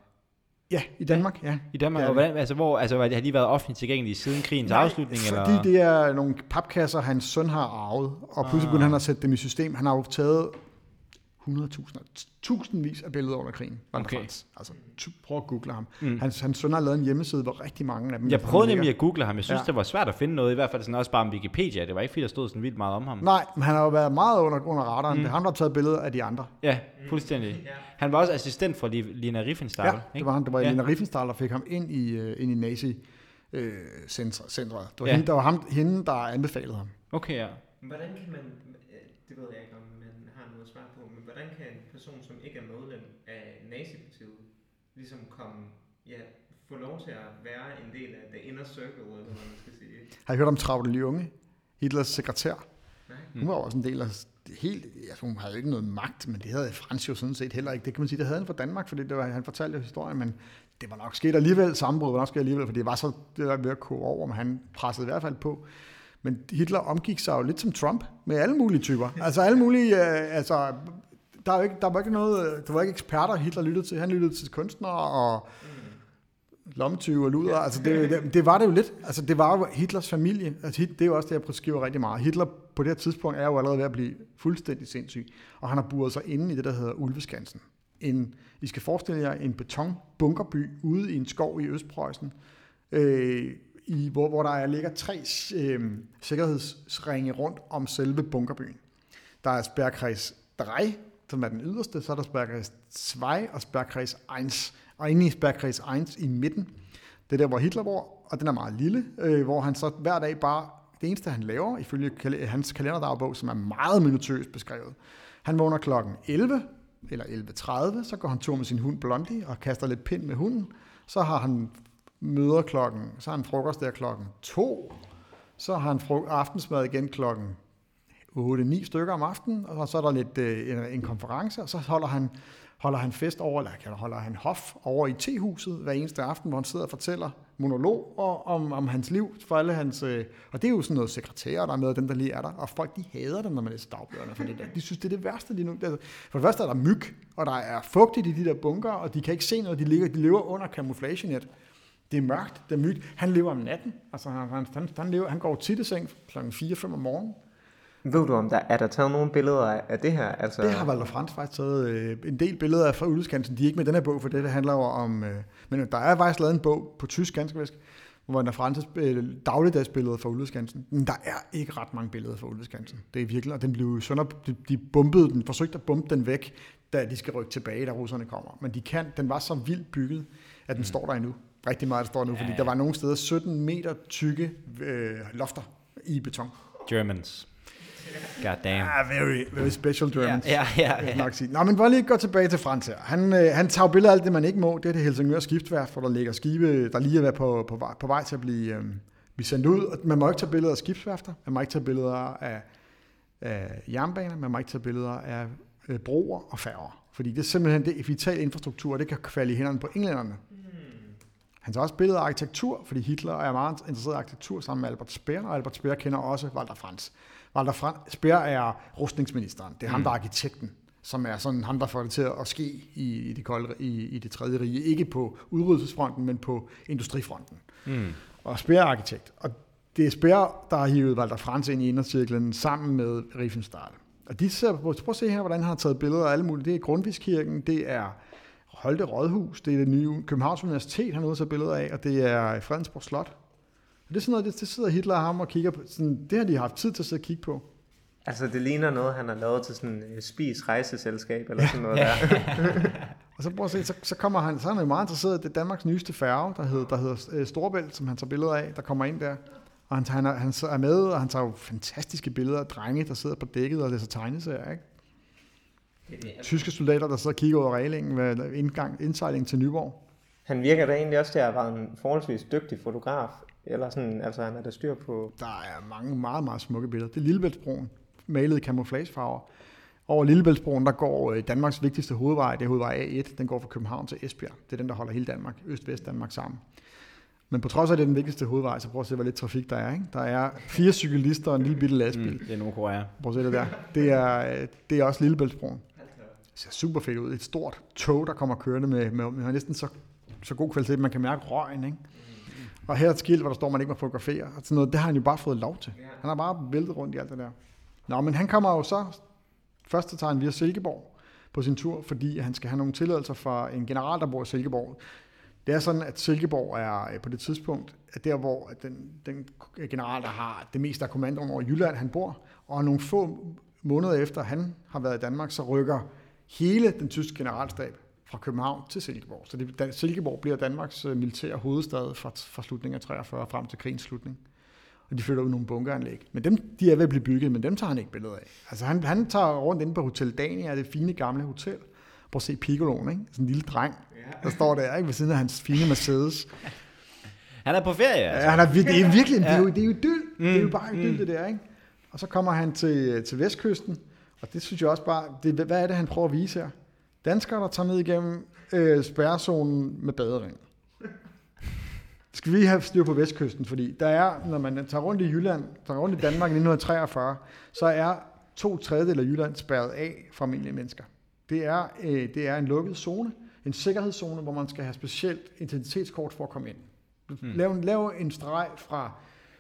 Ja, i Danmark, ja. i Danmark? Ja. Og hvordan, altså, hvor, altså, har de været offentligt tilgængelige siden krigens Nej, afslutning? fordi eller? det er nogle papkasser, hans søn har arvet, og pludselig Ah. begyndte han at sætte dem i system. Han har jo taget 100.000, tusindvis af billeder under krigen, var Okay. okay. Altså, tu- prøv at google ham. Mm. Hans, hans søn har lavet en hjemmeside, hvor rigtig mange af dem... Jeg prøvede nemlig at google ham. Jeg synes, Ja. det var svært at finde noget, i hvert fald sådan også bare om Wikipedia. Det var ikke, fordi der stod sådan vildt meget om ham. Nej, men han har jo været meget under, under radaren. Mm. Det er ham, der har taget billeder af de andre. Ja, fuldstændig. Han var også assistent for Li- Lina Riefenstahl. Ja, det var han. Det var Ja. Lena Riefenstahl, der fik ham ind i, uh, ind i nazi øh, centret. Det var, Ja. ja. hende, der var ham, hende, der anbefalede ham. Okay, ja. Hvordan kan man, det ved jeg ikke, om man har noget svar på, men hvordan kan en person, som ikke er medlem af nazipartiet, ligesom komme, ja, få lov til at være en del af the inner circle, eller hvad man skal sige? Har I hørt om Travle Lyon? Hitlers sekretær. Nej. Hun var også en del af helt, altså hun havde jo ikke noget magt, men det havde Frans jo sådan set heller ikke. Det kan man sige, det havde han fra Danmark, fordi det var, han fortalte jo historien, men det var nok sket alligevel, sammenbrud var nok sket alligevel, for det var så det var ved at koge over, men han pressede i hvert fald på. Men Hitler omgik sig jo lidt som Trump, med alle mulige typer. Altså alle mulige, øh, altså, der, er ikke, der var ikke noget, der var ikke eksperter, Hitler lyttede til. Han lyttede til kunstnere og lommetyve og luder. Altså det, det, det, var det jo lidt. Altså det var jo Hitlers familie. Altså det er jo også det, jeg skriver rigtig meget. Hitler på det her tidspunkt er jo allerede ved at blive fuldstændig sindssyg. Og han har buret sig inde i det, der hedder Ulveskansen. En, I skal forestille jer en betonbunkerby ude i en skov i Østpreussen, øh, i, hvor, hvor der er, ligger tre øh, sikkerhedsringe rundt om selve bunkerbyen. Der er Sperrkreis 3, som er den yderste, så er der Sperrkreis 2 og Sperrkreis 1. Og inde i Sperrkreis 1 i midten, det er der, hvor Hitler bor, og den er meget lille, øh, hvor han så hver dag bare, det eneste han laver, ifølge kal- hans kalenderdagbog, som er meget minutøst beskrevet, han vågner klokken 11, eller 11.30, så går han tur med sin hund Blondie og kaster lidt pind med hunden, så har han møder klokken, så har han frokost der klokken 2, så har han fro- aftensmad igen klokken 8-9 stykker om aftenen, og så er der lidt øh, en, en konference, og så holder han, holder han fest over, eller holder han hof over i tehuset hver eneste aften, hvor han sidder og fortæller monolog og, om, om hans liv for alle hans... Øh, og det er jo sådan noget sekretærer, der er med, og dem, der lige er der. Og folk, de hader det, når man læser dagbøgerne for det der. De synes, det er det værste, lige nu... Altså, for det første er der myg, og der er fugtigt i de der bunker, og de kan ikke se noget. De, ligger, de lever under camouflagenet. Det er mørkt, det er mygt. Han lever om natten. Altså, han, han, han, han, lever, han går tit i seng klokken 4-5 om morgenen. Ved du, om der er der taget nogle billeder af, det her? Altså, Det har Walter Frans faktisk taget øh, en del billeder af fra udlandskanten. De er ikke med den her bog, for det, det handler jo om... Øh, men der er faktisk lavet en bog på tysk, ganske vist, hvor Walter Frans øh, dagligdagsbilleder fra udlandskanten. Men der er ikke ret mange billeder fra udlandskanten. Det er virkelig, og den blev sønder, de, de bombede den, forsøgte at bombe den væk, da de skal rykke tilbage, da russerne kommer. Men de kan, den var så vildt bygget, at den mm. står der endnu. Rigtig meget, der står nu, fordi der var nogle steder 17 meter tykke øh, lofter i beton. Germans. God damn. Ah, very, very special Germans. Ja, ja, ja, nok sige. Nå, men bare lige gå tilbage til Frans her. Han, øh, han tager billeder af alt det, man ikke må. Det er det Helsingør skibsværft, hvor der ligger skibe, der lige er på, på, vej, på vej til at blive, øh, blive sendt ud. Og man må ikke tage billeder af skibsværfter. Man må ikke tage billeder af, af jernbaner. Man må ikke tage billeder af øh, broer og færger. Fordi det er simpelthen det er vital infrastruktur, og det kan falde i hænderne på englænderne. Han tager også billeder af arkitektur, fordi Hitler er meget interesseret i arkitektur sammen med Albert Speer, og Albert Speer kender også Walter Frans. Walter Speer er rustningsministeren. Det er ham, der er arkitekten, som er sådan ham, der får det til at ske i, i, det, kolde, i, i det tredje rige. Ikke på udryddelsesfronten, men på industrifronten. Mm. Og Speer er arkitekt. Og det er Speer, der har hivet Walter Frans ind i indercirklen sammen med Riefenstahl. Og de ser, prøv at se her, hvordan han har taget billeder af alle mulige. Det er Grundtvigskirken, det er Holte Rådhus, det er det nye Københavns Universitet, han har ude at tage billeder af, og det er Fredensborg Slot. Og det er sådan noget, det, det sidder Hitler og ham og kigger på. Sådan, det har de haft tid til at sidde og kigge på. altså, det ligner noget, han har lavet til sådan et spis rejseselskab, eller sådan noget der. Og så prøv at se, så, så kommer han, så er han jo meget interesseret i det er Danmarks nyeste færge, der hedder, der hedder øh, Storebælt, som han tager billeder af, der kommer ind der. Og han, han, er, han så er med, og han tager jo fantastiske billeder af drenge, der sidder på dækket og læser tegneserier, ikke? Tyske soldater, der sidder og kigger ud af reglingen ved indgang, indsejling til Nyborg. Han virker da egentlig også til at have været en forholdsvis dygtig fotograf. Eller sådan, altså han er der styr på... Der er mange meget, meget smukke billeder. Det er Lillebæltsbroen, malet i camouflagefarver. Over Lillebæltsbroen, der går øh, Danmarks vigtigste hovedvej, det er hovedvej A1, den går fra København til Esbjerg. Det er den, der holder hele Danmark, Øst-Vest Danmark sammen. Men på trods af, at det er den vigtigste hovedvej, så prøv at se, hvor lidt trafik der er. Ikke? Der er fire cyklister og en lille bitte lastbil. Mm, det er Nordkorea. Prøv at se det der. Det er, øh, det er også Lillebæltsbroen. Det ser super fedt ud. Et stort tog, der kommer kørende med, med, med næsten så, så god kvalitet, at man kan mærke røgen. Ikke? Og her er et skilt, hvor der står, at man ikke må fotografere. Og sådan noget, det har han jo bare fået lov til. Han har bare væltet rundt i alt det der. Nå, men han kommer jo så først til tegn via Silkeborg på sin tur, fordi han skal have nogle tilladelser fra en general, der bor i Silkeborg. Det er sådan, at Silkeborg er øh, på det tidspunkt, at der hvor den, den general, der har det meste af kommandoen over Jylland, han bor, og nogle få måneder efter han har været i Danmark, så rykker hele den tyske generalstab fra København til Silkeborg. Så det, Dan- Silkeborg bliver Danmarks øh, militære hovedstad fra, fra slutningen af 43 frem til krigens slutning. Og de flytter ud nogle bunkeranlæg. Men dem, de er ved at blive bygget, men dem tager han ikke billeder af. Altså han, han tager rundt inde på Hotel Dania, det fine gamle hotel. Prøv at se Piccoloen, ikke? Sådan en lille dreng, der står der, ikke? Ved siden af hans fine Mercedes. Han er på ferie, Ja, altså. han er, det er virkelig, det er jo, Ja. det er jo idyll. Mm. Det er jo bare idyll, mm. det der, ikke? Og så kommer han til, til vestkysten, og det synes jeg også bare, det, hvad er det, han prøver at vise her? Danskere, der tager ned igennem øh, spærrezonen med badering. Skal vi have styr på vestkysten, fordi der er, når man tager rundt i Jylland, tager rundt i Danmark i 1943, så er to tredjedel af Jylland spærret af for almindelige mennesker. Det er, øh, det er en lukket zone, en sikkerhedszone, hvor man skal have specielt identitetskort for at komme ind. Mm. Lav, lav en streg fra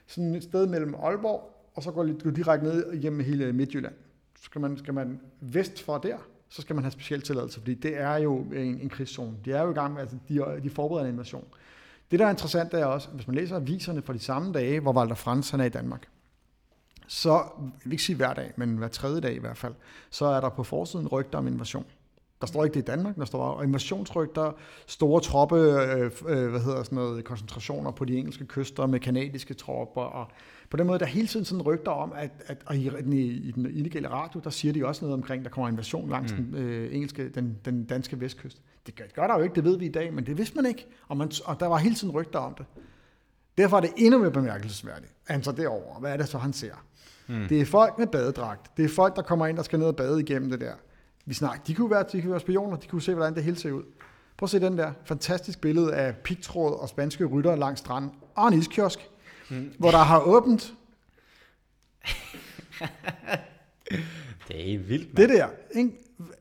sådan et sted mellem Aalborg, og så går gå direkte ned igennem hele Midtjylland. Så skal man, skal man vest for der, så skal man have speciel tilladelse, fordi det er jo en, en krigszone. De er jo i gang med, altså de, de forbereder en invasion. Det, der er interessant, er også, hvis man læser aviserne fra de samme dage, hvor Walter Frans han er i Danmark, så, jeg vil ikke sige hver dag, men hver tredje dag i hvert fald, så er der på forsiden rygter om invasion. Der står ikke det i Danmark, der står invasionsrygter, store troppe, øh, øh, hvad hedder sådan noget, koncentrationer på de engelske kyster med kanadiske tropper, og på den måde, der er hele tiden sådan rygter om, at, at og i, den, i den illegale radio, der siger de også noget omkring, der kommer invasion langs mm. den, øh, engelske, den, den danske vestkyst. Det gør, gør der jo ikke, det ved vi i dag, men det vidste man ikke, og, man, og der var hele tiden rygter om det. Derfor er det endnu mere bemærkelsesværdigt, at han tager derover. Hvad er det så, han ser? Mm. Det er folk med badedragt. Det er folk, der kommer ind og skal ned og bade igennem det der. Vi snakker, de kunne være, de kunne være spioner, de kunne se, hvordan det hele ser ud. Prøv at se den der fantastisk billede af pigtråd og spanske rytter langs stranden og en iskiosk, mm. hvor der har åbent Det er helt vildt, det der. Ikke?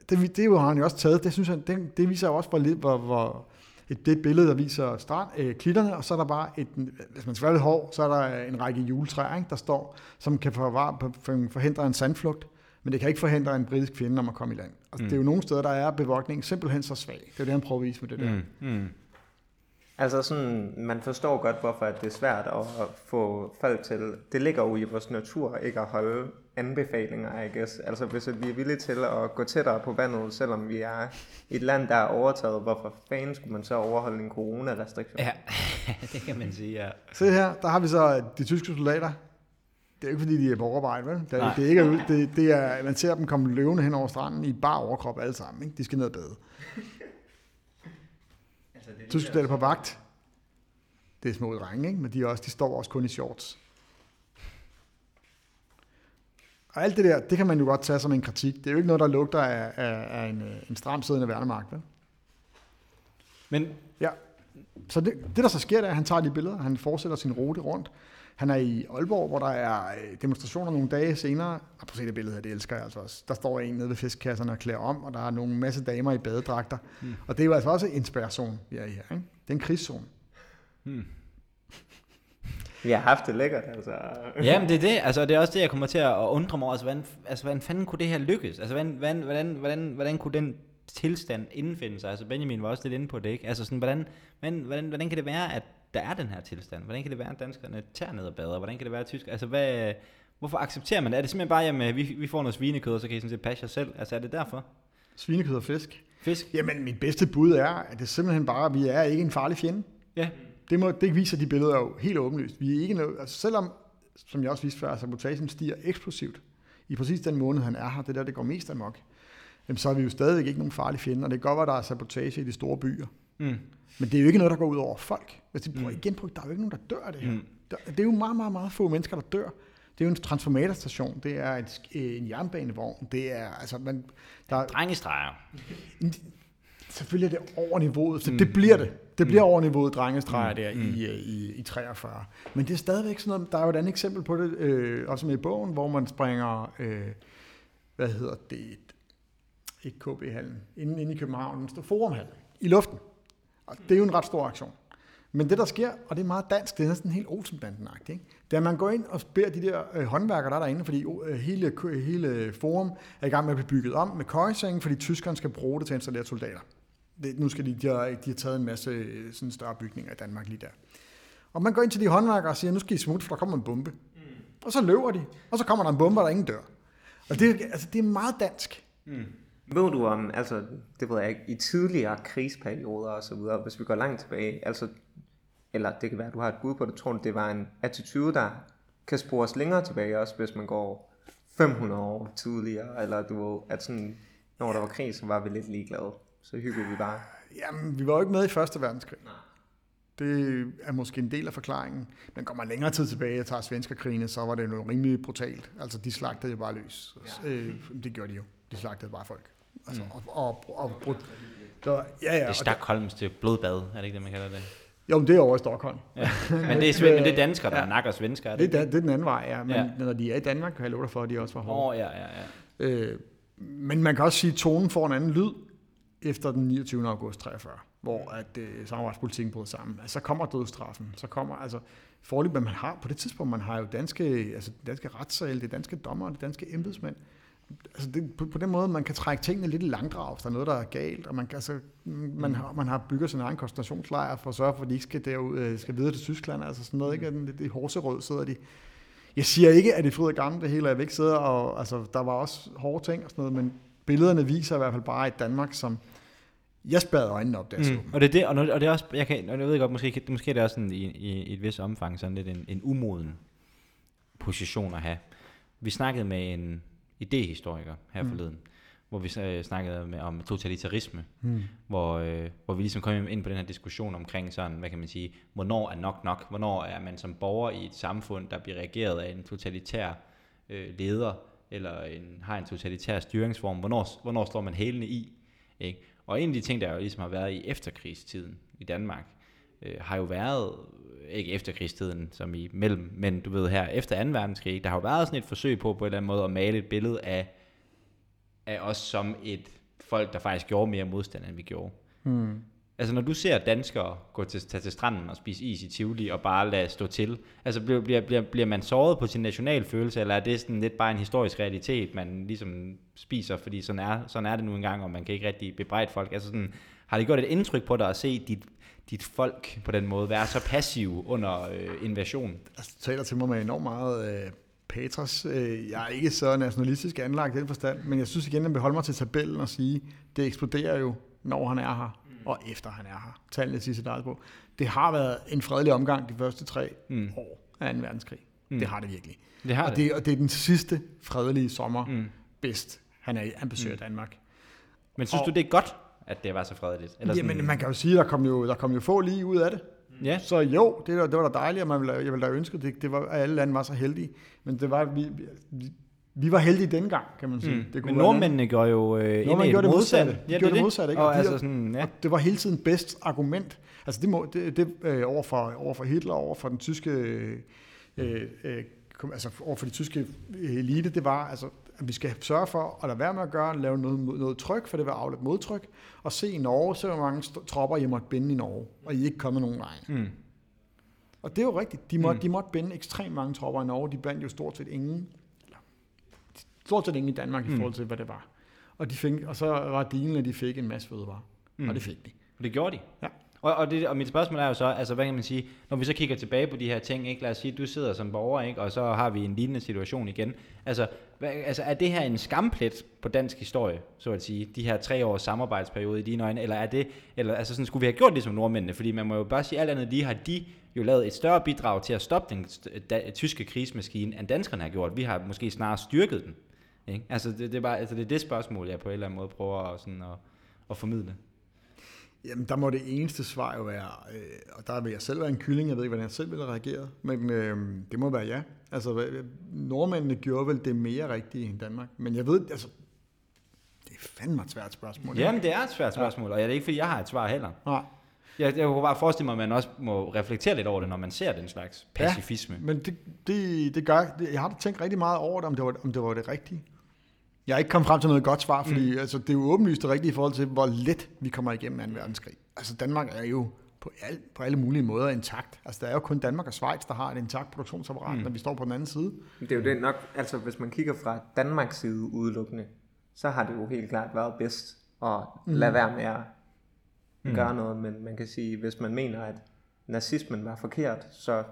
Det, det jo, har han jo også taget. Det, synes han, det, det viser jo også, hvor, hvor, hvor, et, det et billede, der viser strand, øh, klitterne, og så er der bare, et, hvis man lidt hård, så er der en række juletræer, ikke, der står, som kan forvar, for, forhindre en sandflugt, men det kan ikke forhindre en britisk kvinde om at komme i land. Og mm. det er jo nogle steder, der er bevogtningen simpelthen så svag. Det er det, han prøver at vise med det der. Mm. Mm. Altså sådan, man forstår godt, hvorfor det er svært at få folk til. Det ligger jo i vores natur ikke at holde anbefalinger, I guess. Altså hvis vi er villige til at gå tættere på vandet, selvom vi er et land, der er overtaget, hvorfor fanden skulle man så overholde en corona-restriktion? Ja, det kan man sige, ja. Se her, der har vi så de tyske soldater. Det er ikke fordi, de er på overarbejde, vel? Det, er, det er ikke, det, det er, man ser dem komme løvende hen over stranden i bar overkrop alle sammen. Ikke? De skal ned og bade. Altså, det tyske soldater på vagt. Det er små drenge, ikke? men de, er også, de står også kun i shorts. Og alt det der, det kan man jo godt tage som en kritik. Det er jo ikke noget, der lugter af, af, af en, øh, en stramsiddende værnemagt. Vel? Men ja, så det, det, der så sker, det er, at han tager de billeder, han fortsætter sin rute rundt. Han er i Aalborg, hvor der er øh, demonstrationer nogle dage senere. Og prøv at se det billede her, det elsker jeg altså også. Der står en nede ved fiskekasserne og klæder om, og der er nogle masse damer i badedragter. Mm. Og det er jo altså også en inspiration, vi er i her. Ikke? Det er en krigszone. Mm. Vi har haft det lækkert, altså. Jamen, det er det. Altså, det er også det, jeg kommer til at undre mig over. Altså, hvordan, altså, hvordan fanden kunne det her lykkes? Altså, hvordan, hvordan, hvordan, hvordan, hvordan kunne den tilstand indfinde sig? Altså, Benjamin var også lidt inde på det, ikke? Altså, sådan, hvordan, hvordan, hvordan, hvordan kan det være, at der er den her tilstand? Hvordan kan det være, at danskerne tager ned og bader? Hvordan kan det være, at tysk... Altså, hvad, hvorfor accepterer man det? Er det simpelthen bare, jamen, vi, vi får noget svinekød, og så kan I sådan set passe jer selv? Altså, er det derfor? Svinekød og fisk? Fisk? Jamen, mit bedste bud er, at det simpelthen bare, at vi er ikke en farlig fjende. Ja. Det, må, det viser de billeder jo helt åbenlyst. Vi er ikke noget, altså selvom, som jeg også viste før, sabotagen stiger eksplosivt i præcis den måned, han er her, det der, det går mest amok, jamen, så er vi jo stadigvæk ikke nogen farlige fjender, og det kan godt være, at der er sabotage i de store byer. Mm. Men det er jo ikke noget, der går ud over folk. Hvis de prøver mm. igen på, der er jo ikke nogen, der dør af det her. Mm. Det er jo meget, meget, meget få mennesker, der dør. Det er jo en transformatorstation, det er et, en jernbanevogn, det er, altså, man, der Drengestreger. Selvfølgelig er det over niveauet, så mm. det bliver det. Det bliver mm. over niveauet drengestreger mm. der mm. i, i, i 43. Men det er stadigvæk sådan noget, der er jo et andet eksempel på det, øh, også med i bogen, hvor man springer, øh, hvad hedder det, ikke KB-hallen, inde, inde i København, den står Forumhallen, i luften. Og det er jo en ret stor aktion. Men det, der sker, og det er meget dansk, det er næsten helt olsenbanden ikke? det er, at man går ind og beder de der øh, håndværkere, der er derinde, fordi øh, hele, hele forum er i gang med at blive bygget om med køjesenge, fordi tyskerne skal bruge det til at installere soldater. Det, nu skal de, de, har, de har taget en masse øh, sådan større bygninger i Danmark lige der. Og man går ind til de håndværkere og siger, nu skal I smutte, for der kommer en bombe. Mm. Og så løber de, og så kommer der en bombe, og der ingen dør. Og det, altså, det er meget dansk. Mm. Ved du om, altså, det ved jeg ikke, i tidligere krigsperioder og så videre, hvis vi går langt tilbage, altså, eller det kan være, at du har et bud på det, tror du, det var en attitude, der kan spores længere tilbage også, hvis man går 500 år tidligere, eller du ved, at sådan, når der var krig, så var vi lidt ligeglade så hyggede vi bare. Jamen, vi var jo ikke med i Første Verdenskrig. Nej. Det er måske en del af forklaringen. Men går man længere tid tilbage og tager svenskerkrigene, så var det jo rimelig brutalt. Altså, de slagtede jo bare løs. Ja. Øh, det gjorde de jo. De slagtede bare folk. Altså, mm. og, og, og, og så, ja, ja, det er Stockholms er blodbad, er det ikke det, man kalder det? Jo, men det er over i Stockholm. Ja. Men det er, men det er danskere, der ja. nakker svensker. Er det, det, er, det er den anden vej, ja. Men ja. når de er i Danmark, kan jeg love dig for, at de også var hårde. Oh, ja, ja, ja. Øh, men man kan også sige, at tonen får en anden lyd efter den 29. august 43, hvor at øh, samarbejdspolitikken brød sammen. Altså, så kommer dødstraffen. Så kommer, altså, forløb, man har, på det tidspunkt, man har jo danske, altså, danske retssal, det danske dommer, det danske embedsmænd. Altså det, på, på, den måde, man kan trække tingene lidt i langdrag, hvis der er noget, der er galt, og man, kan, altså, man, mm. har, man har bygget sin egen koncentrationslejr for at sørge for, at de ikke skal, derud, øh, skal videre til Tyskland, altså sådan noget, ikke? Det, det horserød sidder de. Jeg siger ikke, at det er fryd og gammel, det hele, jeg vil ikke sidde og, altså, der var også hårde ting og sådan noget, men billederne viser i hvert fald bare et Danmark, som, jeg spærrede øjnene op, der mm. Og det er det, og, og det er også, jeg, kan, og jeg ved godt, måske, måske er det også sådan, i, i, i, et vis omfang sådan lidt en, en umoden position at have. Vi snakkede med en idehistoriker her mm. forleden, hvor vi øh, snakkede med, om totalitarisme, mm. hvor, øh, hvor vi ligesom kom ind på den her diskussion omkring sådan, hvad kan man sige, hvornår er nok nok, hvornår er man som borger i et samfund, der bliver regeret af en totalitær øh, leder, eller en, har en totalitær styringsform, hvornår, hvornår står man hælene i, ikke? Og en af de ting, der jo ligesom har været i efterkrigstiden i Danmark, øh, har jo været, ikke efterkrigstiden som i mellem, men du ved her, efter 2. verdenskrig, der har jo været sådan et forsøg på på en eller anden måde at male et billede af, af os som et folk, der faktisk gjorde mere modstand, end vi gjorde. Mm. Altså når du ser danskere gå til, tage til stranden og spise is i Tivoli og bare lade stå til, altså bliver, bliver, bliver, bliver man såret på sin nationalfølelse, eller er det sådan lidt bare en historisk realitet, man ligesom spiser, fordi sådan er, sådan er det nu engang, og man kan ikke rigtig bebrejde folk. Altså sådan, har det gjort et indtryk på dig at se dit, dit folk på den måde være så passiv under øh, invasion? Altså, du taler til mig med enormt meget øh, patros. Øh, jeg er ikke så nationalistisk anlagt i den forstand, men jeg synes igen, at jeg vil holde mig til tabellen og sige, det eksploderer jo, når han er her, mm. og efter han er her. Tallene siger sig på. Det har været en fredelig omgang de første tre mm. år af 2. verdenskrig. Mm. Det har det virkelig. Det har og, det. det, og det er den sidste fredelige sommer mm. bedst, han er han besøger mm. Danmark. Men synes Og- du, det er godt, at det var så fredeligt? Eller sådan, Jamen, man kan jo sige, at der kom jo, der kom jo få lige ud af det. Ja. Så jo, det, var- det var da dejligt, og man ville, jeg ville da ønske, det, det var, at alle lande var så heldige. Men det var, vi, vi, vi var heldige dengang, kan man sige. Mm. Det Men være nordmændene gjorde jo øh, Nordmændene gjorde det modsatte. De Ja, gjorde det, det modsatte, ikke? Og Og altså sådan, ja. Og det var hele tiden bedst argument. Altså det, må, det, det øh, over, for, over for Hitler, over for den tyske, øh, øh, altså over for de tyske elite, det var, altså, at vi skal sørge for at lade være med at gøre, lave noget, noget tryk, for det vil aflede modtryk, og se i Norge, så hvor mange tropper I måtte binde i Norge, og I ikke kommet nogen vej. Mm. Og det er jo rigtigt. De måtte, Mm. de måtte binde ekstremt mange tropper i Norge. De bandt jo stort set ingen, eller, stort set ingen i Danmark Mm. i forhold til, hvad det var. Og, de fik, og så var dealen, at de fik en masse fødevarer. Mm. Og det fik de. Det gjorde de. Ja. Og, og, det, og mit spørgsmål er jo så, altså hvad kan man sige, når vi så kigger tilbage på de her ting, ikke? lad os sige, du sidder som borger, ikke? og så har vi en lignende situation igen. Altså, hvad, altså er det her en skamplet på dansk historie, så at sige, de her tre års samarbejdsperiode i dine øjne, eller er det, eller altså sådan, skulle vi have gjort det ligesom nordmændene, fordi man må jo bare sige, alt andet lige har de jo lavet et større bidrag til at stoppe den da, tyske krigsmaskine, end danskerne har gjort. Vi har måske snarere styrket den. Ikke? Altså, det, det, er bare, altså, det er det spørgsmål, jeg på en eller anden måde prøver at, sådan, at, at formidle. Jamen, der må det eneste svar jo være, øh, og der vil jeg selv være en kylling, jeg ved ikke, hvordan jeg selv ville have reageret, men øh, det må være ja. Altså, hvad- nordmændene gjorde vel det mere rigtige end Danmark, men jeg ved, altså, det er fandme et svært spørgsmål. Jamen, det er et svært spørgsmål, og det er ikke, fordi jeg har et svar heller. Nej, Jeg, jeg kunne bare forestille mig, at man også må reflektere lidt over det, når man ser den slags Ja. pacifisme. men det, det, det gør, det, jeg har tænkt rigtig meget over det, om det var, om det, var det rigtige. Jeg er ikke kommet frem til noget godt svar, fordi mm. altså, det er jo åbenlyst det rigtige i forhold til, hvor let vi kommer igennem 2. verdenskrig. Altså Danmark er jo på, al, på alle mulige måder intakt. Altså der er jo kun Danmark og Schweiz, der har et intakt produktionsapparat, mm. når vi står på den anden side. Det er jo det nok, altså hvis man kigger fra Danmarks side udelukkende, så har det jo helt klart været bedst at lade være med at gøre noget, men man kan sige, hvis man mener, at nazismen var forkert, så,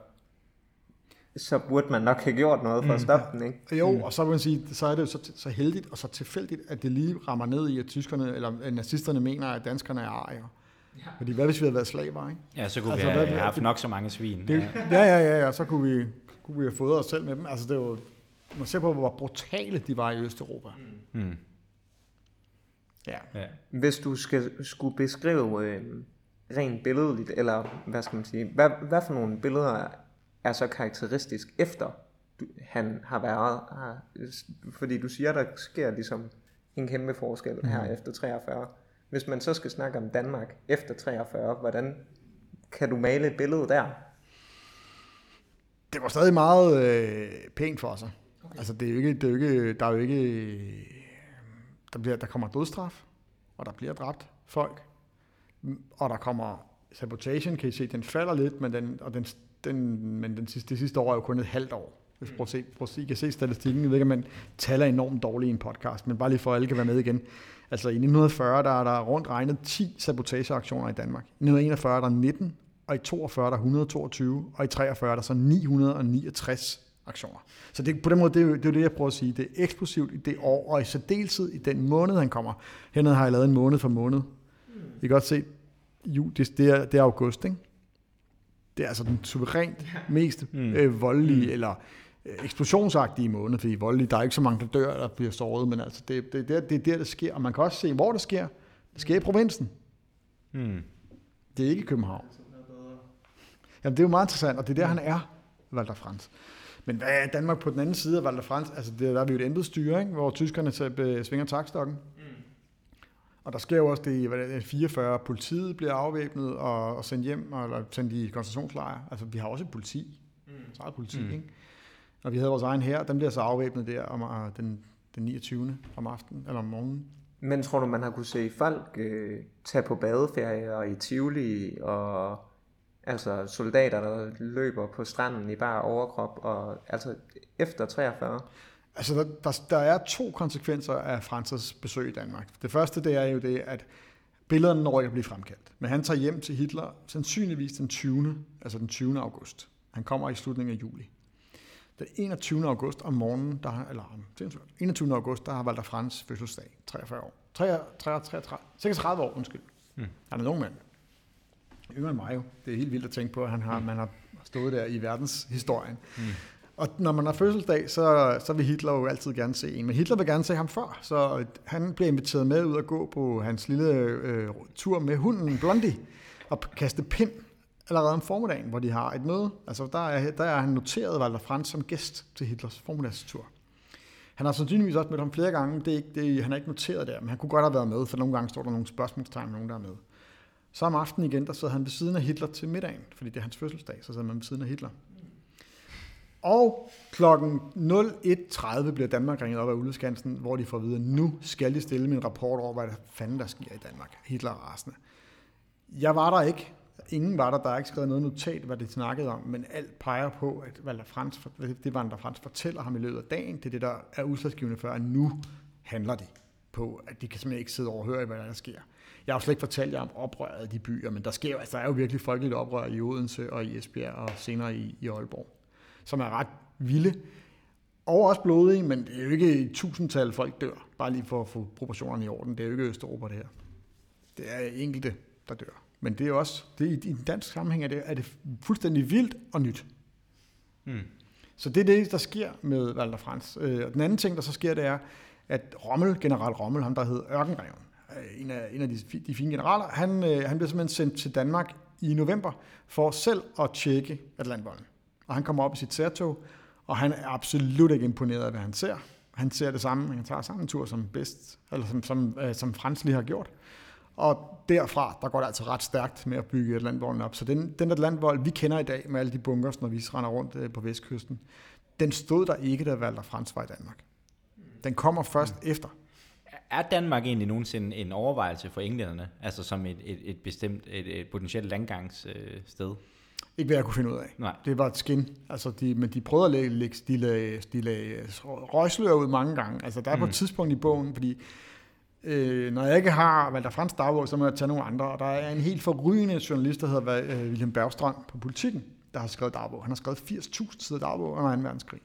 så burde man nok have gjort noget for at stoppe den, ikke? Jo, mm. og så vil man sige, så er det jo så, så heldigt og så tilfældigt, at det lige rammer ned i, at tyskerne eller at nazisterne mener, at danskerne er arier. Ja. Fordi hvad hvis vi havde været slaver, ikke? Ja, så kunne Altså, vi hvad- have haft det- nok så mange svin. Det, ja. ja, ja, ja, ja, så kunne vi, kunne vi have fået os selv med dem. Altså det er jo, man ser på, hvor brutale de var i Østeuropa. Mm. Ja. Ja. Hvis du skal, skulle beskrive øh, rent billedligt, eller hvad skal man sige, hvad, hvad for nogle billeder er så karakteristisk efter han har været her? Fordi du siger, der sker ligesom en kæmpe forskel her efter 43. Hvis man så skal snakke om Danmark efter 43, hvordan kan du male et billede der? Det var stadig meget øh, pænt for sig. Okay. Altså det er jo ikke, det er jo ikke, der er jo ikke, der, bliver, der kommer dødstraf, og der bliver dræbt folk, og der kommer sabotation, kan I se, den falder lidt, men, den, og den, den, men den sidste, det sidste år er jo kun et halvt år. Hvis prøv at se, prøv at se, I kan se statistikken, jeg ved ikke, man taler enormt dårligt i en podcast, men bare lige for at alle kan være med igen. Altså i 1940, der er der rundt regnet 10 sabotageaktioner i Danmark. I 1941 er der 19, og i 42 er der 122, og i 43 er der så 969 aktioner. Så det, på den måde, det er, jo, det er det, jeg prøver at sige. Det er eksplosivt i det år, og i særdeleshed i den måned, han kommer. Hernede har jeg lavet en måned for måned. I kan godt se, ju, det, det, er, det er august, ikke? Det er altså den suverænt mest Mm. øh, voldelige, eller øh, eksplosionsagtige måned, fordi voldelige, der er ikke så mange, der dør, der bliver såret, men altså, det, det, det, er- det er der, det sker. Og man kan også se, hvor det sker. Det sker i provinsen. Mm. Det er ikke i København. Jamen, det er jo meget interessant, og det er der, han er, Walter Frans. Men hvad er Danmark på den anden side af Walter Frans? Altså, det, der er vi jo et embedsstyre, ikke? hvor tyskerne så, øh, svinger takstokken. Og der sker jo også det, i, hvad det er, 44, politiet bliver afvæbnet og, og sendt hjem, og, eller sendt i koncentrationslejre. Altså, vi har også et politi. Mm. Så eget politi, Mm. ikke? Og vi havde vores egen her, den bliver så afvæbnet der om, uh, den, den 29. om aftenen, eller om morgenen. Men tror du, man har kunne se folk øh, tage på badeferie og i Tivoli, og altså soldater, der løber på stranden i bare overkrop, og altså efter 43? Altså, der, der, der er to konsekvenser af Franzers besøg i Danmark. Det første, det er jo det, at billederne når ikke at blive fremkaldt. Men han tager hjem til Hitler sandsynligvis den 20. altså den 20. august. Han kommer i slutningen af juli. Den 21. august om morgenen, der har, eller 21. august, der har Walter Frans fødselsdag, 43 år. 33, 33, 36 år, undskyld. Hmm. Han er nogen mand. Yngre end mig jo. Det er helt vildt at tænke på, at han har, man har stået der i verdenshistorien. Hmm. Og når man har fødselsdag, så, så vil Hitler jo altid gerne se en. Men Hitler vil gerne se ham før, så han bliver inviteret med ud at gå på hans lille øh, tur med hunden Blondie og kaste pind allerede om formiddagen, hvor de har et møde. Altså der er, der er han noteret Walter Franz som gæst til Hitlers formiddagstur. Han har sandsynligvis også mødt ham flere gange. Det er ikke, det, han er ikke noteret der, men han kunne godt have været med, for nogle gange står der nogle spørgsmålstegn med nogen, der er med. Så om aftenen igen, der sidder han ved siden af Hitler til middagen, fordi det er hans fødselsdag, så sidder man ved siden af Hitler. Og klokken 01.30 bliver Danmark ringet op af Ulleskansen, hvor de får at vide, at nu skal de stille min rapport over, hvad der fanden der sker i Danmark. Hitler rasende. Jeg var der ikke. Ingen var der. Der er ikke skrevet noget notat, hvad de snakkede om, men alt peger på, at Walter Frans, det var der Frans fortæller ham i løbet af dagen. Det er det, der er udslagsgivende for, at nu handler de på, at de kan simpelthen ikke sidde og overhøre, hvad der sker. Jeg har jo slet ikke fortalt jer om oprøret i de byer, men der sker altså, der er jo virkelig folkeligt oprør i Odense og i Esbjerg og senere i, i Aalborg som er ret vilde. Og også blodige, men det er jo ikke i tusindtal folk dør. Bare lige for at få proportionerne i orden. Det er jo ikke Østeuropa, det her. Det er enkelte, der dør. Men det er også, det er, i en dansk sammenhæng er det, er det fuldstændig vildt og nyt. Hmm. Så det er det, der sker med Walter Frans. Øh, og den anden ting, der så sker, det er, at Rommel, general Rommel, ham der hed Ørkenreven, øh, en af, en af de, de fine generaler, han, øh, han blev simpelthen sendt til Danmark i november for selv at tjekke Atlantvolden. Og han kommer op i sit særtog, og han er absolut ikke imponeret af, hvad han ser. Han ser det samme, han tager samme tur som bedst, eller som, som, øh, som Frans lige har gjort. Og derfra, der går det altså ret stærkt med at bygge Atlantvolden op. Så den, den Atlantvold, vi kender i dag med alle de bunkers, når vi render rundt øh, på vestkysten, den stod der ikke, da Walter Frans var i Danmark. Den kommer først mm. efter. Er Danmark egentlig nogensinde en overvejelse for englænderne, altså som et, et, et bestemt, et, et potentielt landgangssted? Øh, ikke hvad jeg kunne finde ud af. Nej. Det var et skin. Altså, de, men de prøvede at lægge, de lagde, de lagde røgslør ud mange gange. Altså, der er mm. på et tidspunkt i bogen, fordi øh, når jeg ikke har Walter Frans dagbog, så må jeg tage nogle andre. Og der er en helt forrygende journalist, der hedder øh, William Bergstrøm på Politiken, der har skrevet dagbog. Han har skrevet 80.000 sider dagbog under 2. verdenskrig.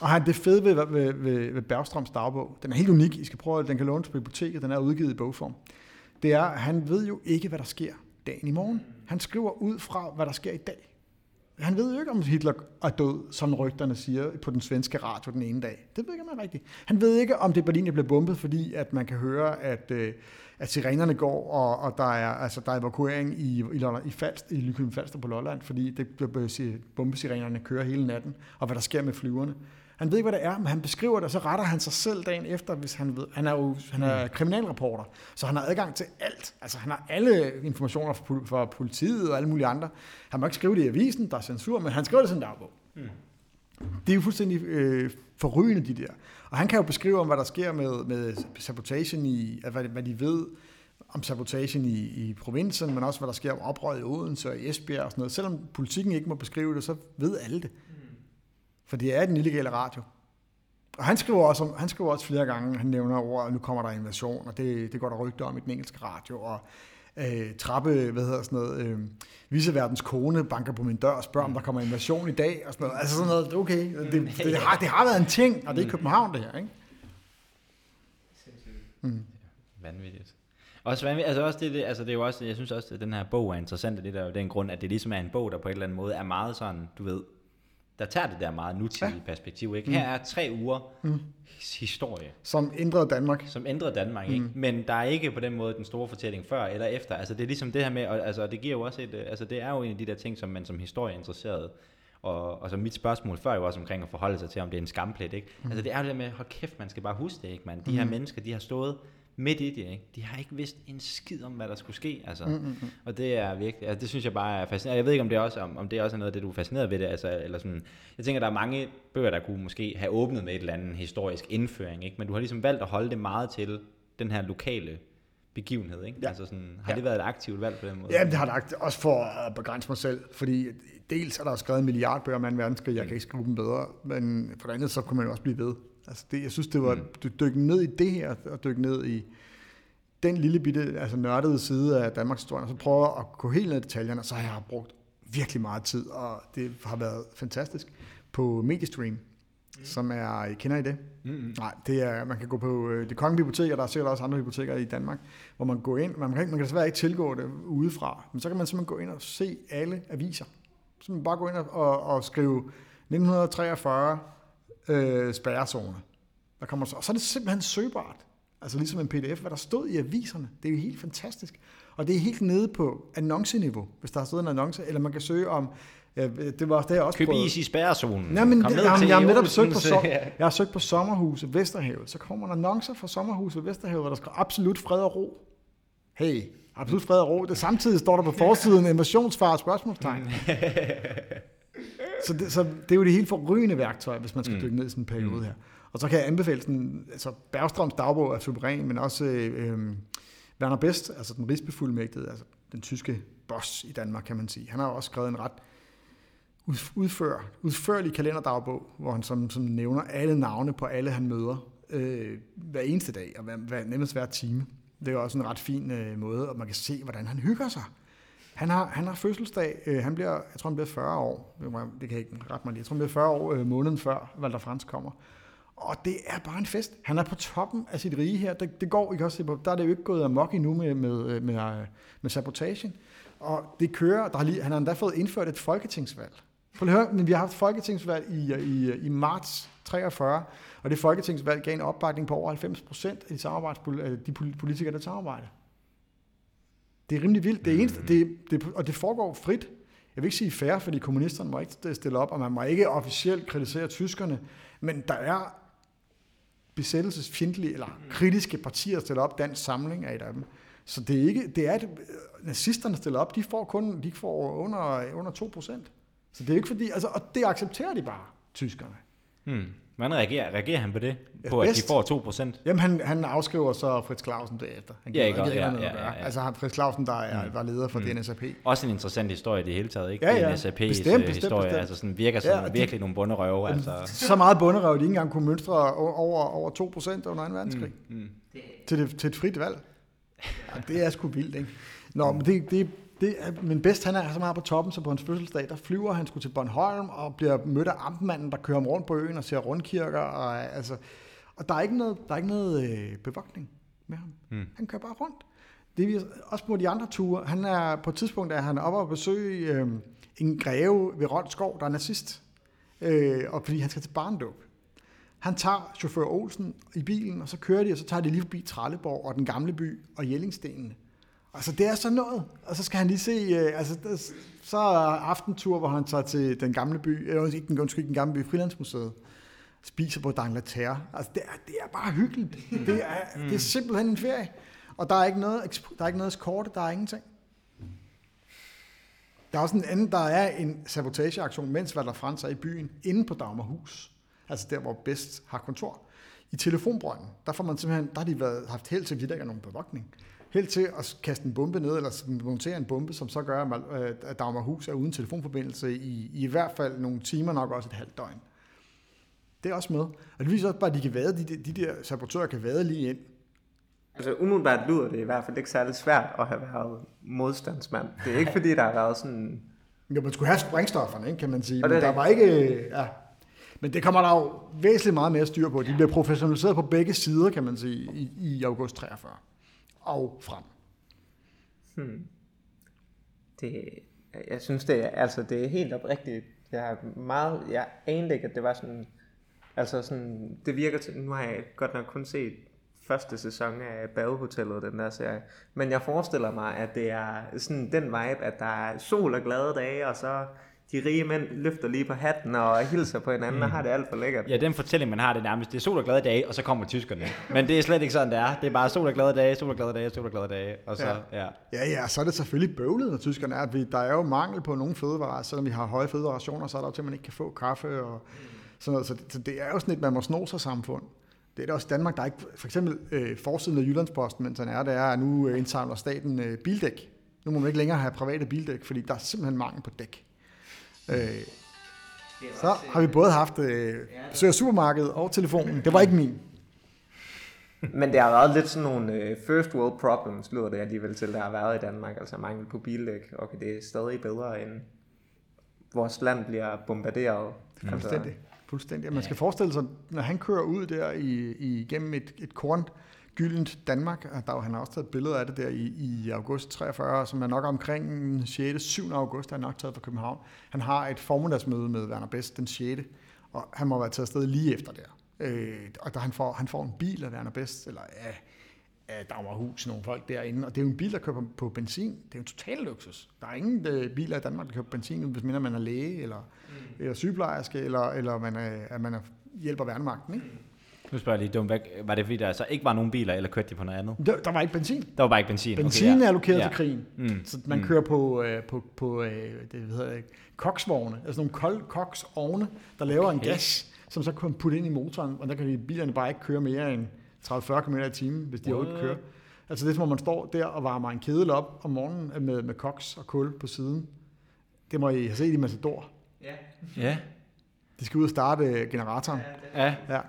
Og han, det fede ved, ved, ved, ved Bergstrøms dagbog, den er helt unik, I skal prøve, den kan lånes på biblioteket, den er udgivet i bogform. Det er, han ved jo ikke, hvad der sker dagen i morgen. Han skriver ud fra, hvad der sker i dag. Han ved jo ikke, om Hitler er død, som rygterne siger på den svenske radio den ene dag. Det ved ikke, om rigtigt. Han ved ikke, om det Berlin bliver bombet, fordi at man kan høre, at, øh, at sirenerne går, og, og der, er, altså, der er evakuering i, i, Lolland, i, Falst, i Lykøben Falster på Lolland, fordi det, bombesirenerne kører hele natten, og hvad der sker med flyverne. Han ved ikke, hvad det er, men han beskriver det, og så retter han sig selv dagen efter, hvis han ved. Han er jo han er mm. kriminalreporter, så han har adgang til alt. Altså, han har alle informationer fra politiet og alle mulige andre. Han må ikke skrive det i avisen, der er censur, men han skriver det sådan en dagbog. Mm. Det er jo fuldstændig øh, forrygende, de der. Og han kan jo beskrive om, hvad der sker med, med sabotagen i, hvad, hvad de ved om sabotagen i, i provinsen, men også hvad der sker om oprøret i Odense og i Esbjerg og sådan noget. Selvom politikken ikke må beskrive det, så ved alle det. For det er den illegale radio. Og han skriver, også, han skriver også flere gange, han nævner ord, at nu kommer der invasion, og det, det går der rygter om i den engelske radio, og øh, trappe, hvad hedder sådan noget, øh, viseverdens kone banker på min dør og spørger, om der kommer invasion i dag, og sådan noget. Altså sådan noget, okay, det, det, det, har, det har været en ting, og det er i København det her, ikke? Mm. Vanvittigt. Også, altså også det, det, altså det er jo også, jeg synes også, at den her bog er interessant, og det der er den grund, at det ligesom er en bog, der på en eller anden måde er meget sådan, du ved, der tager det der meget nutidige ja. perspektiv. Ikke? Her er tre uger mm. historie. Som ændrede Danmark. Som ændrede Danmark, mm. ikke? Men der er ikke på den måde den store fortælling før eller efter. Altså det er ligesom det her med, og, altså det giver jo også et, altså det er jo en af de der ting, som man som historieinteresseret og, og så mit spørgsmål før jo også omkring at forholde sig til, om det er en skamplet, ikke? Mm. Altså det er jo det der med, hold kæft, man skal bare huske det, ikke, man? De mm. her mennesker, de har stået midt i det. Ikke? De har ikke vidst en skid om, hvad der skulle ske. Altså. Mm, mm, mm. Og det er virkelig, altså, det synes jeg bare er fascinerende. Jeg ved ikke, om det er også, om, om det er også noget af det, du er fascineret ved det. Altså, eller sådan, jeg tænker, der er mange bøger, der kunne måske have åbnet med et eller andet historisk indføring, ikke? men du har ligesom valgt at holde det meget til den her lokale begivenhed, ikke? Ja. Altså sådan, har Ja. det været et aktivt valg på den måde? Ja, det har jeg lagt også for at begrænse mig selv, fordi dels er der skrevet en milliard bøger om 2. verdenskrig, jeg kan ikke skrive dem bedre, men for det andet, så kunne man jo også blive ved. Altså det, jeg synes, det var, du dykke ned i det her, og dykke ned i den lille bitte, altså nørdede side af Danmarks historie, og så prøve at gå helt ned i detaljerne, så har jeg brugt virkelig meget tid, og det har været fantastisk, på Mediestream, som er, kender I det? Mm-hmm. Nej, det er, man kan gå på øh, det kongelige bibliotek, og der er sikkert også andre biblioteker i Danmark, hvor man går ind, man kan, ikke- man kan desværre ikke tilgå det udefra, men så kan man simpelthen gå ind og se alle aviser. Så man bare gå ind og, og, og skrive 1943 øh, spærrezone. Der kommer så, og så er det simpelthen søgbart. Altså ligesom en pdf, hvad der stod i aviserne. Det er jo helt fantastisk. Og det er helt nede på annonceniveau, hvis der har stået en annonce, eller man kan søge om, øh, det var det jeg også Køb is i spærrezonen. Nej, men Kom det, ned jeg, har netop søgt på, som, jeg har søgt på sommerhuset Vesterhavet. Så kommer der annoncer fra sommerhuset Vesterhavet, hvor der skal absolut fred og ro. Hey, absolut fred og ro. Det samtidig står der på forsiden invasionsfar og spørgsmålstegn. så, det, så det er jo det helt forrygende værktøj, hvis man skal Mm. dykke ned i sådan en periode her. Og så kan jeg anbefale sådan, altså Bergstrøms dagbog er suveræn, men også øh, øh, Werner Best, altså den rigsbefuldmægtede, altså den tyske boss i Danmark, kan man sige. Han har også skrevet en ret ud- udfør, udførlig kalenderdagbog, hvor han som, som nævner alle navne på alle, han møder øh, hver eneste dag, og hver, hver, nemmest hver time. Det er jo også en ret fin øh, måde, og man kan se, hvordan han hygger sig. Han har, han har fødselsdag, øh, han bliver, jeg tror, han bliver 40 år, det kan jeg ikke rette mig lige, jeg tror, han bliver 40 år øh, måneden før Walter Frans kommer. Og det er bare en fest. Han er på toppen af sit rige her. Det, det går, I kan også se på, der er det jo ikke gået amok endnu med, med, øh, med, øh, med sabotagen. Og det kører, der har lige, han har endda fået indført et folketingsvalg. Prøv lige at høre, men vi har haft folketingsvalg i, øh, i, i marts 43, og det folketingsvalg gav en opbakning på over 90 procent af de, de politikere, der samarbejder. Det er rimelig vildt. Det eneste, det, det, og det foregår frit. Jeg vil ikke sige fair, fordi kommunisterne må ikke stille op, og man må ikke officielt kritisere tyskerne, men der er besættelsesfjendtlige eller kritiske partier stiller op. Dansk Samling er et af dem. Så det er ikke, det er, at nazisterne stiller op, de får kun, de får under, under 2 procent. Så det er ikke fordi, altså, og det accepterer de bare, tyskerne. Hmm. Hvordan reagerer, reagerer han på det? På at de bedst. får 2%? Jamen, han, han afskriver så Fritz Clausen derefter. Han Ja, ikke? ikke Ja, ja, ja, ja. Altså, han- Fritz Clausen, der er, var leder for mm. DNSAP. Også en interessant historie i det hele taget, ikke? Ja, ja. en SAP's Bestemt, bestemt, bestemt, historie, bestemt. altså sådan virker som Ja, de- virkelig nogle bunderøve, altså. Så meget bunderøv, de ikke engang kunne mønstre over, over 2 procent under 2. verdenskrig. Mm, mm. til, det, til et frit valg. Ja, det er sgu vildt, ikke? Nå, men det, det, det er, men bedst, han er så meget på toppen, så på hans fødselsdag, der flyver han skulle til Bornholm og bliver mødt af amtmanden, der kører ham rundt på øen og ser rundkirker. Og, altså, og der er ikke noget, der er ikke noget øh, bevogtning med ham. Mm. Han kører bare rundt. Det er også på de andre ture. Han er på et tidspunkt, er han oppe og besøge øh, en greve ved Rold Skov, der er nazist. Øh, og fordi han skal til barndåb. Han tager chauffør Olsen i bilen, og så kører de, og så tager de lige forbi Trelleborg og den gamle by og Jellingstenene. Altså, det er sådan noget. Og så skal han lige se, øh, altså, der, så aftentur, hvor han tager til den gamle by, øh, ikke den, undskyld, den gamle by, Frilandsmuseet, spiser på Dangleterre. Altså, det er, det er bare hyggeligt. Det er, det er simpelthen en ferie. Og der er ikke noget, der er ikke noget eskorte, der er ingenting. Der er også en anden, der er en sabotageaktion, mens Walter Frans er i byen, inde på Dagmarhus. Altså der, hvor Best har kontor. I telefonbrønden, der, får man simpelthen, der har de været, haft held til, at der ikke er nogen bevogtning. Held til at kaste en bombe ned, eller montere en bombe, som så gør, at Mal- øh, Dagmarhus er uden telefonforbindelse i, i hvert fald nogle timer, nok også et halvt døgn. Det er også med. Og det viser også bare, at de, kan vade, de, de der sabotører kan vade lige ind. Altså umiddelbart lyder det i hvert fald ikke særlig svært at have været modstandsmand. Det er ikke fordi, der har været sådan... Jo, man skulle have sprængstofferne, ikke, kan man sige. Det Men er der var ikke... Ja. Men det kommer der jo væsentligt meget mere styr på. De bliver professionaliseret på begge sider, kan man sige, i, i august 43 og frem. Hmm. Det, jeg synes, det er, altså, det er helt oprigtigt. Jeg, er meget, jeg anede ikke, at det var sådan... Altså sådan, det virker til... Nu har jeg godt nok kun set første sæson af Badehotellet, den der serie. Men jeg forestiller mig, at det er sådan den vibe, at der er sol og glade dage, og så de rige mænd løfter lige på hatten og hilser på hinanden mm. og har det alt for lækkert. Ja, den fortælling, man har, det nærmest, det er sol og glade dage, og så kommer tyskerne. Men det er slet ikke sådan, det er. Det er bare sol og glade dage, sol og glade dage, sol og glade dage, og så, ja. ja. Ja, ja, så er det selvfølgelig bøvlet, når tyskerne er, at vi, der er jo mangel på nogle fødevarer, selvom vi har høje fødevarerationer, så er der jo til, at man ikke kan få kaffe og sådan noget. Så det, så det er jo sådan et, man må sno sig samfund. Det er det også i Danmark, der er ikke, for eksempel øh, forsiden af Jyllandsposten, mens han er, det er, at nu øh, indsamler staten øh, bildæk. Nu må man ikke længere have private bildæk, fordi der er simpelthen mangel på dæk. Øh, så har vi både haft øh, besøg af supermarkedet og telefonen. Det var ikke min. Men det har været lidt sådan nogle øh, first world problems, lyder det alligevel til, der har været i Danmark. Altså mangel på bildæk, og det er stadig bedre end vores land bliver bombarderet. Mm. Fuldstændig. Fuldstændig. Man skal forestille sig, når han kører ud der i, i, igennem et, et korn, gyldent Danmark, og der, han har også taget et billede af det der i, i august 43, som er nok omkring 6. 7. august, der er nok taget fra København. Han har et formiddagsmøde med Werner Best den 6. Og han må være taget afsted lige efter der. Øh, og der han får, han får en bil af Werner Best, eller af, af Dagmarhus, nogle folk derinde. Og det er jo en bil, der kører på, benzin. Det er jo en total luksus. Der er ingen øh, biler i Danmark, der kører på benzin, hvis man er læge, eller, mm. eller sygeplejerske, eller, eller man er, at man er, hjælper værnemagten. Ikke? Nu spørger jeg lige dumt, var det fordi, der så ikke var nogen biler, eller kørte de på noget andet? Der, der var ikke benzin. Der var bare ikke benzin. Benzin okay, ja. er allokeret ja. til krigen. Mm. Så man mm. kører på, øh, på, på øh, det hedder, koksvogne, altså nogle kold koksovne, der laver okay. en gas, som så kan putte ind i motoren, og der kan de bilerne bare ikke køre mere end 30-40 km i timen, hvis de overhovedet kører. Altså det er som om man står der og varmer en kedel op om morgenen med, med koks og kul på siden. Det må I have set i Matador. Ja. ja. De skal ud og starte generatoren. Ja. ja.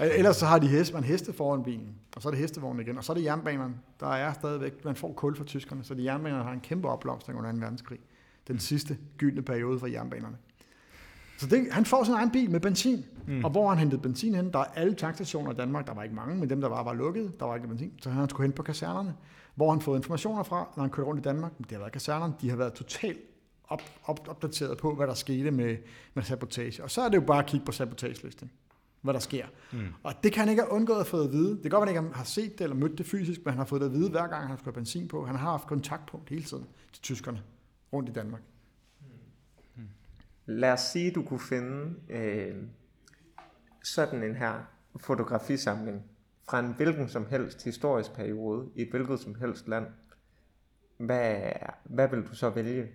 Ellers så har de heste, man heste foran bilen, og så er det hestevognen igen, og så er det jernbanerne. Der er stadigvæk, man får kul fra tyskerne, så de jernbanerne har en kæmpe opblomstring under 2. verdenskrig. Den sidste gyldne periode for jernbanerne. Så det, han får sin egen bil med benzin. Mm. Og hvor han hentede benzin hen, der er alle tankstationer i Danmark, der var ikke mange, men dem, der var, var lukket, der var ikke benzin. Så han skulle hen på kasernerne, hvor han fået informationer fra, når han kørte rundt i Danmark. Det har været kasernerne, de har været totalt op, op, opdateret på, hvad der skete med, med sabotage. Og så er det jo bare at kigge på sabotagelisten hvad der sker. Mm. Og det kan han ikke have undgået at få at vide. Det kan godt være, at han ikke har set det eller mødt det fysisk, men han har fået det at vide, hver gang han skal benzin på. Han har haft kontakt på hele tiden til tyskerne rundt i Danmark. Mm. Lad os sige, at du kunne finde øh, sådan en her fotografisamling fra en hvilken som helst historisk periode i et hvilket som helst land. Hvad, hvad vil du så vælge?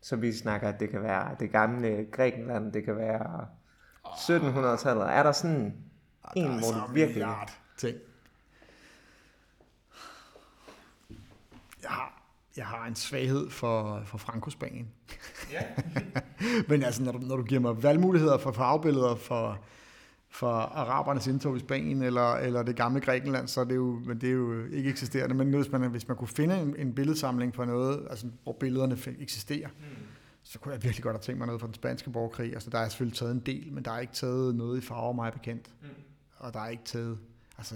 Så vi snakker, at det kan være det gamle Grækenland, det kan være 1700-tallet. Er der sådan ja, en, hvor du virkelig... ting. Jeg har, jeg har en svaghed for, for Franco-Spanien. Ja. Men altså, når du, når du giver mig valgmuligheder for farvebilleder for, for arabernes indtog i Spanien, eller, eller det gamle Grækenland, så er det jo, men det er jo ikke eksisterende. Men hvis man, hvis man kunne finde en, en billedsamling for noget, altså, hvor billederne eksisterer, mm så kunne jeg virkelig godt have tænkt mig noget fra den spanske borgerkrig. Altså, der er selvfølgelig taget en del, men der er ikke taget noget i farver mig bekendt. Mm. Og der er ikke taget, altså,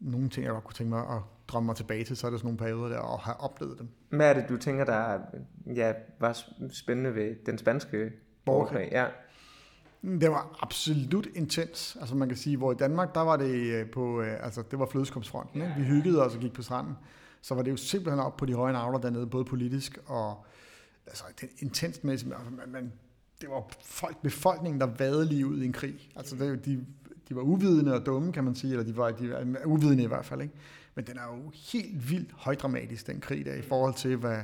nogle ting, jeg godt kunne tænke mig at drømme mig tilbage til, så er det sådan nogle perioder der, og have oplevet dem. Hvad er det, du tænker, der ja, var spændende ved den spanske borgerkrig? Ja. Det var absolut intens. Altså man kan sige, hvor i Danmark, der var det øh, på, øh, altså det var flødeskomstfronten. Ikke? Vi hyggede os og gik på stranden. Så var det jo simpelthen op på de høje navler dernede, både politisk og altså, det intenst med, altså, man, det var folk, befolkningen, der vadede lige ud i en krig. Altså, det, de, de var uvidende og dumme, kan man sige, eller de var, de var uvidende i hvert fald, ikke? Men den er jo helt vildt højdramatisk, den krig der, i forhold til, hvad,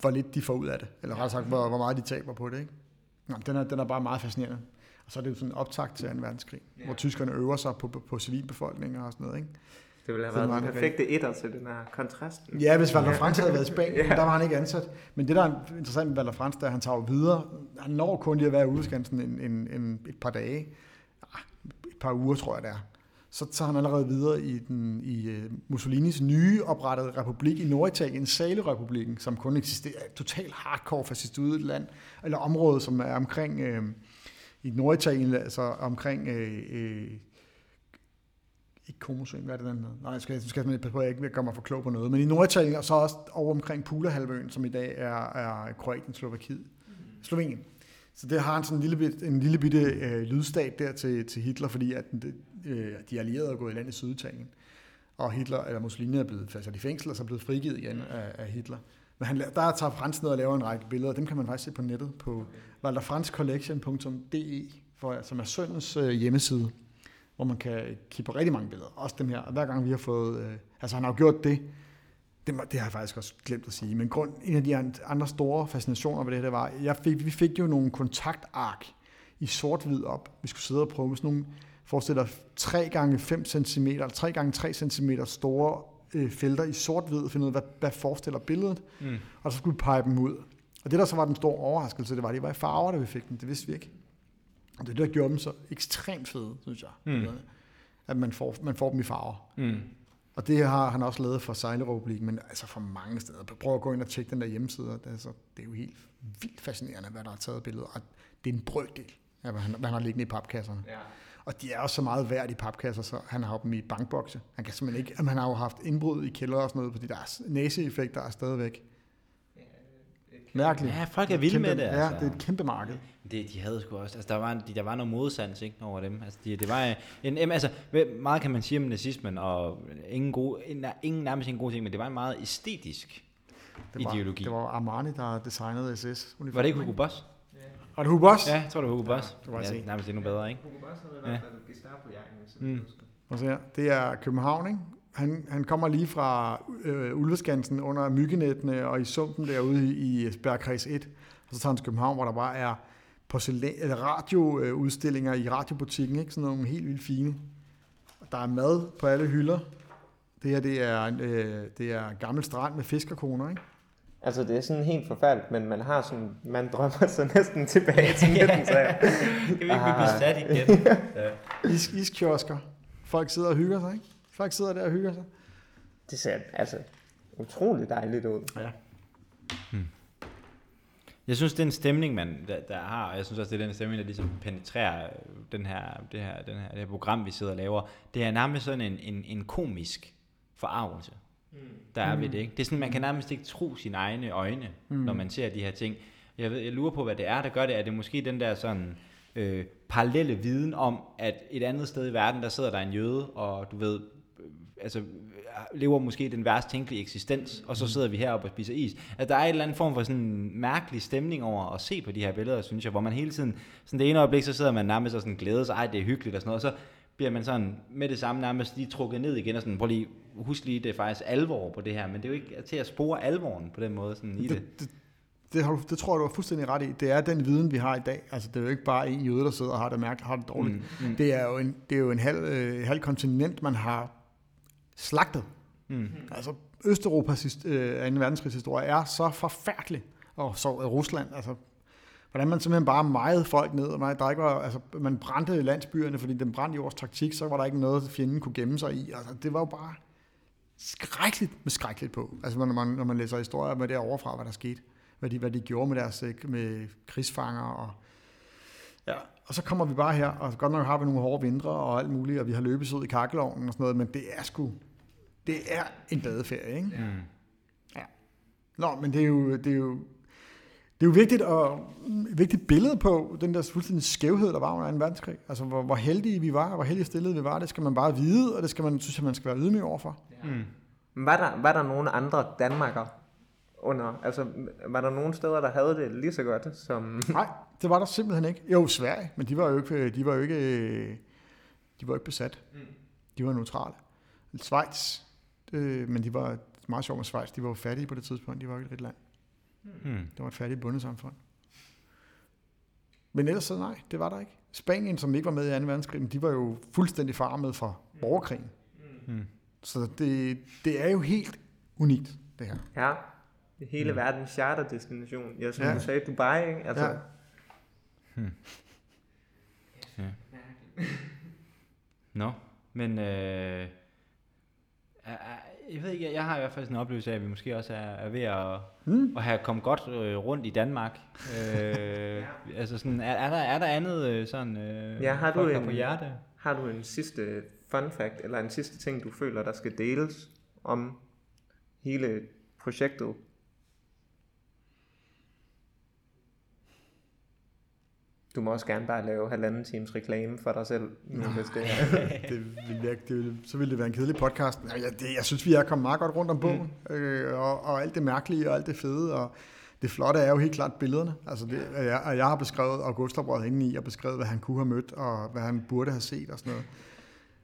hvor lidt de får ud af det. Eller rettere sagt, hvor, hvor meget de taber på det, ikke? Nå, den, er, den er bare meget fascinerende. Og så er det jo sådan en optakt til 2. verdenskrig, yeah. hvor tyskerne øver sig på, på, på civilbefolkningen og sådan noget, ikke? Det ville have været den perfekte etter til den her kontrast. Ja, hvis Valder Frans havde været i Spanien, ja. der var han ikke ansat. Men det, der er interessant med Valder Frans, der han tager videre. Han når kun lige at være ude en, en, en, et par dage. Ah, et par uger, tror jeg det er. Så tager han allerede videre i, den, i uh, Mussolinis nye oprettede republik i Norditalien, Sale-republikken, som kun eksisterer totalt hardcore fascistoidet land, eller område, som er omkring uh, i Norditalien, altså omkring uh, uh, ikke Komosøen, hvad er det den hedder? Nej, skal, skal passe på, at jeg ikke kommer for klog på noget. Men i Norditalien, og så også over omkring Pula-halvøen, som i dag er, er Kroatien, Slovakiet, mm. Slovenien. Så det har han sådan en lille, bit, en lille bitte øh, lydstat der til, til Hitler, fordi at øh, de allierede er gået i land i Syditalien. Og Hitler, eller Mussolini er blevet sat i fængsel, og så er blevet frigivet igen af, af Hitler. Men han, der tager Frans ned og laver en række billeder, dem kan man faktisk se på nettet på walterfranscollection.de, som er søndens øh, hjemmeside hvor man kan kigge på rigtig mange billeder. Også dem her. Og hver gang vi har fået... Øh, altså han har jo gjort det, det, det har jeg faktisk også glemt at sige. Men grund, en af de andre store fascinationer ved det, det var, jeg fik, vi fik jo nogle kontaktark i sort-hvid op. Vi skulle sidde og prøve med sådan nogle, forestil dig 3 gange 5 cm, eller 3 gange 3 cm store øh, felter i sort-hvid, finde ud af, hvad, hvad forestiller billedet, Mm. og så skulle vi pege dem ud. Og det, der så var den store overraskelse, det var, at de var i farver, da vi fik dem. Det vidste vi ikke. Og det, er det, der gjorde dem så ekstremt fede, synes jeg. Mm. At man får, man får dem i farver. Mm. Og det har han også lavet for Sejlerepublikken, men altså for mange steder. Prøv at gå ind og tjekke den der hjemmeside. Det er, altså, det er jo helt vildt fascinerende, hvad der er taget billeder. Og det er en brøkdel, af, hvad han, hvad han har liggende i papkasserne. Ja. Og de er også så meget værd i papkasser, så han har dem i bankbokse. Han kan simpelthen ikke, man har jo haft indbrud i kælder og sådan noget, fordi der er næseeffekter er stadigvæk. Mærkeligt. Ja, folk er vilde Kæmpe- med det, Ja, altså. det er et kæmpe marked. Det, de havde sgu også, altså der var, de, der var noget modsans ikke, over dem. Altså, de, det var en, em, altså, meget kan man sige om nazismen, og ingen, gode, ingen nærmest en god ting, men det var en meget æstetisk Det var, ideologi. Det var Armani, der designede SS. Var det ikke Hugo Boss? Var det Hugo Boss? Ja, jeg tror det var Hugo Boss. det var ja, se. nærmest endnu bedre, ikke? Hugo Boss havde i Ja. hvert fald Gestapo-jakken. hvis jeg Mm. husker. Og så her, det er København, ikke? Han, han kommer lige fra øh, Ulveskansen under myggenettene og i sumpen derude i, i Spærkreds 1. Og så tager han til København, hvor der bare er porcelæn, eller radioudstillinger i radiobutikken, ikke? Sådan nogle helt vildt fine. Og Der er mad på alle hylder. Det her, det er, øh, det er gammel strand med fiskerkoner, ikke? Altså, det er sådan helt forfærdeligt, men man har sådan, man drømmer sig næsten tilbage til 19 så Kan vi ikke blive Ah. sat igen? ja. Is, iskiosker. Folk sidder og hygger sig, ikke? Folk sidder der og hygger sig. Det ser altså utrolig dejligt ud. Ja. Jeg synes, det er en stemning, man der, der har, og jeg synes også, det er den stemning, der ligesom penetrerer den her, det, her, den her, det her program, vi sidder og laver. Det er nærmest sådan en, en, en komisk forarvelse, der er ved det. Ikke? Det er sådan, man kan nærmest ikke tro sine egne øjne, mm. når man ser de her ting. Jeg, ved, jeg lurer på, hvad det er, der gør det. Er det måske den der sådan øh, parallelle viden om, at et andet sted i verden, der sidder der en jøde, og du ved, øh, altså lever måske den værst tænkelige eksistens, og så sidder vi heroppe og spiser is. At der er en eller anden form for sådan en mærkelig stemning over at se på de her billeder, synes jeg, hvor man hele tiden, sådan det ene øjeblik, så sidder man nærmest og sådan glæder sig, ej, det er hyggeligt og sådan noget, og så bliver man sådan med det samme nærmest lige trukket ned igen, og sådan, prøv lige, husk lige, det er faktisk alvor på det her, men det er jo ikke til at spore alvoren på den måde sådan i det. det, det, det, har du, det tror jeg, du har fuldstændig ret i. Det er den viden, vi har i dag. Altså, det er jo ikke bare en jøde, der sidder og har det mærkeligt, har det dårligt. Mm, mm. Det er jo en, det er jo en halv, øh, halv kontinent, man har slagtet. Mm. Altså, Østeuropas øh, 2. verdenskrigshistorie er så forfærdelig. Og så Rusland, altså, hvordan man simpelthen bare mejede folk ned. Og man, der ikke var, altså, man brændte landsbyerne, fordi den brændte i vores taktik, så var der ikke noget, fjenden kunne gemme sig i. Altså, det var jo bare skrækkeligt med skrækkeligt på. Altså, når man, når man læser historier med det overfra, hvad der skete. Hvad de, hvad de gjorde med deres med krigsfanger. Og, ja. og så kommer vi bare her, og godt nok har vi nogle hårde vintre og alt muligt, og vi har løbet ud i kakkelovnen og sådan noget, men det er sgu, det er en badeferie, ikke? Mm. Nå, men det er jo, det er jo, det er jo vigtigt og et vigtigt billede på den der fuldstændig skævhed, der var under 2. verdenskrig. Altså, hvor, hvor heldige vi var, hvor heldige stillet vi var, det skal man bare vide, og det skal man, synes jeg, man skal være ydmyg overfor. Mm. Var der, var der nogle andre Danmarker under, altså var der nogle steder, der havde det lige så godt som... Nej, det var der simpelthen ikke. Jo, Sverige, men de var jo ikke, de var jo ikke, de var ikke besat. De var neutrale. Schweiz, øh, men de var meget sjovt med Schweiz, de var jo fattige på det tidspunkt, de var jo ikke et rigt land. Mm. Det var et fattigt bundesamfund. Men ellers så nej, det var der ikke. Spanien, som ikke var med i 2. verdenskrig, de var jo fuldstændig farmet fra borgerkrigen. Mm. Så det, det er jo helt unikt, det her. Ja, hele mm. verdens charterdestination. Ja, som Ja. ja. du sagde, Dubai, ikke? Altså, Ja. ja. Nå, men øh, jeg ved ikke, jeg har i hvert fald sådan en oplevelse af, at vi måske også er, er ved at, Mm. at have kommet godt øh, rundt i Danmark. Øh, altså sådan, er, er, der, er der andet øh, sådan, øh, Ja, har du en- på hjerte? Har du en sidste fun fact, eller en sidste ting, du føler, der skal deles om hele projektet? Du må også gerne bare lave halvanden times reklame for dig selv, nu, hvis det er. det ville virke, det ville, så ville det være en kedelig podcast. Nej, jeg, det, jeg synes, vi er kommet meget godt rundt om bogen, mm. øh, og, og alt det mærkelige og alt det fede, og det flotte er jo helt klart billederne. Altså det, at jeg, at jeg har beskrevet Augustoprøret inde i, og beskrevet, hvad han kunne have mødt, og hvad han burde have set og sådan noget.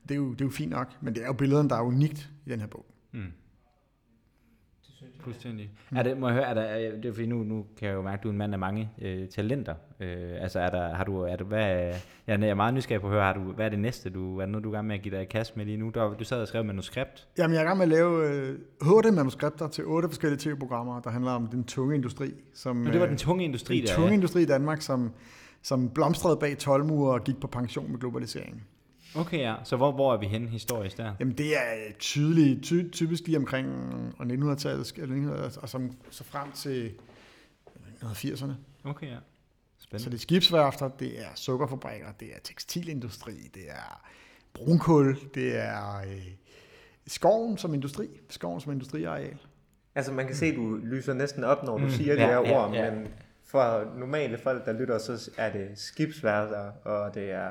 Det er jo, det er jo fint nok, men det er jo billederne, der er unikt i den her bog. Mm. Det Fuldstændig. Er det, må jeg høre, er der, er- det er fordi nu, nu kan jeg jo mærke, at du er en mand af mange øh, talenter. Øh, altså er der, har du, er du, hvad, jeg er meget nysgerrig på at høre, har du, hvad er det næste, du, er det noget, du er i gang med at give dig i kast med lige nu? Du, du sad og skrev manuskript. Jamen, jeg er i gang med at lave øh, otte manuskripter til otte forskellige tv-programmer, der handler om den tunge industri. Som, Men det var øh, den tunge industri den der. tunge ja. industri i Danmark, som, som blomstrede bag 12 mure og gik på pension med globaliseringen. Okay, ja. Så hvor, hvor er vi henne historisk der? Jamen det er tydeligt, ty, typisk lige omkring 1900-tallet, eller 1900, og som, så frem til 1980'erne. Okay, ja. Så Spændende. det er skibsværfter, det er sukkerfabrikker, det er tekstilindustri, det er brunkul, det er øh, skoven som industri, skoven som industriareal. Altså man kan se, at du lyser næsten op, når du Mm, siger de ja, her ja, ord, ja. men for normale folk, der lytter, så er det skibsværter, og det er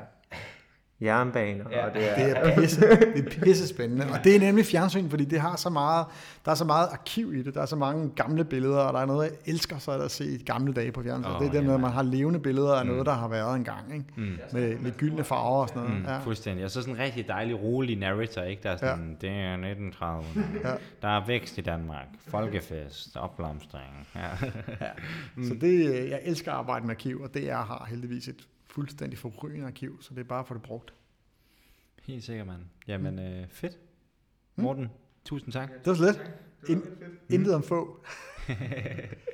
jernbaner, Ja. og det er... Det er pisse, det er pisse spændende. Og det er nemlig fjernsyn, fordi det har så meget, der er så meget arkiv i det. Der er så mange gamle billeder, og der er noget, jeg elsker så at se gamle dage på fjernsyn. Oh, det er det med, at man har levende billeder af Mm. noget, der har været engang. Ikke? Mm. Med, med gyldne farver og sådan noget. Mm, Ja. Fuldstændig. Og så sådan en rigtig dejlig, rolig narrator, ikke? Der er sådan, ja. det er 1930'erne. Ja. Der er vækst i Danmark. Folkefest. Opblomstring. Ja. Så det, jeg elsker at arbejde med arkiv, og DR har heldigvis et fuldstændig forrygende arkiv, så det er bare få det brugt. Helt sikkert, mand. Jamen, øh, fedt. Morten, tusind tak. Det var slet. In, intet om få.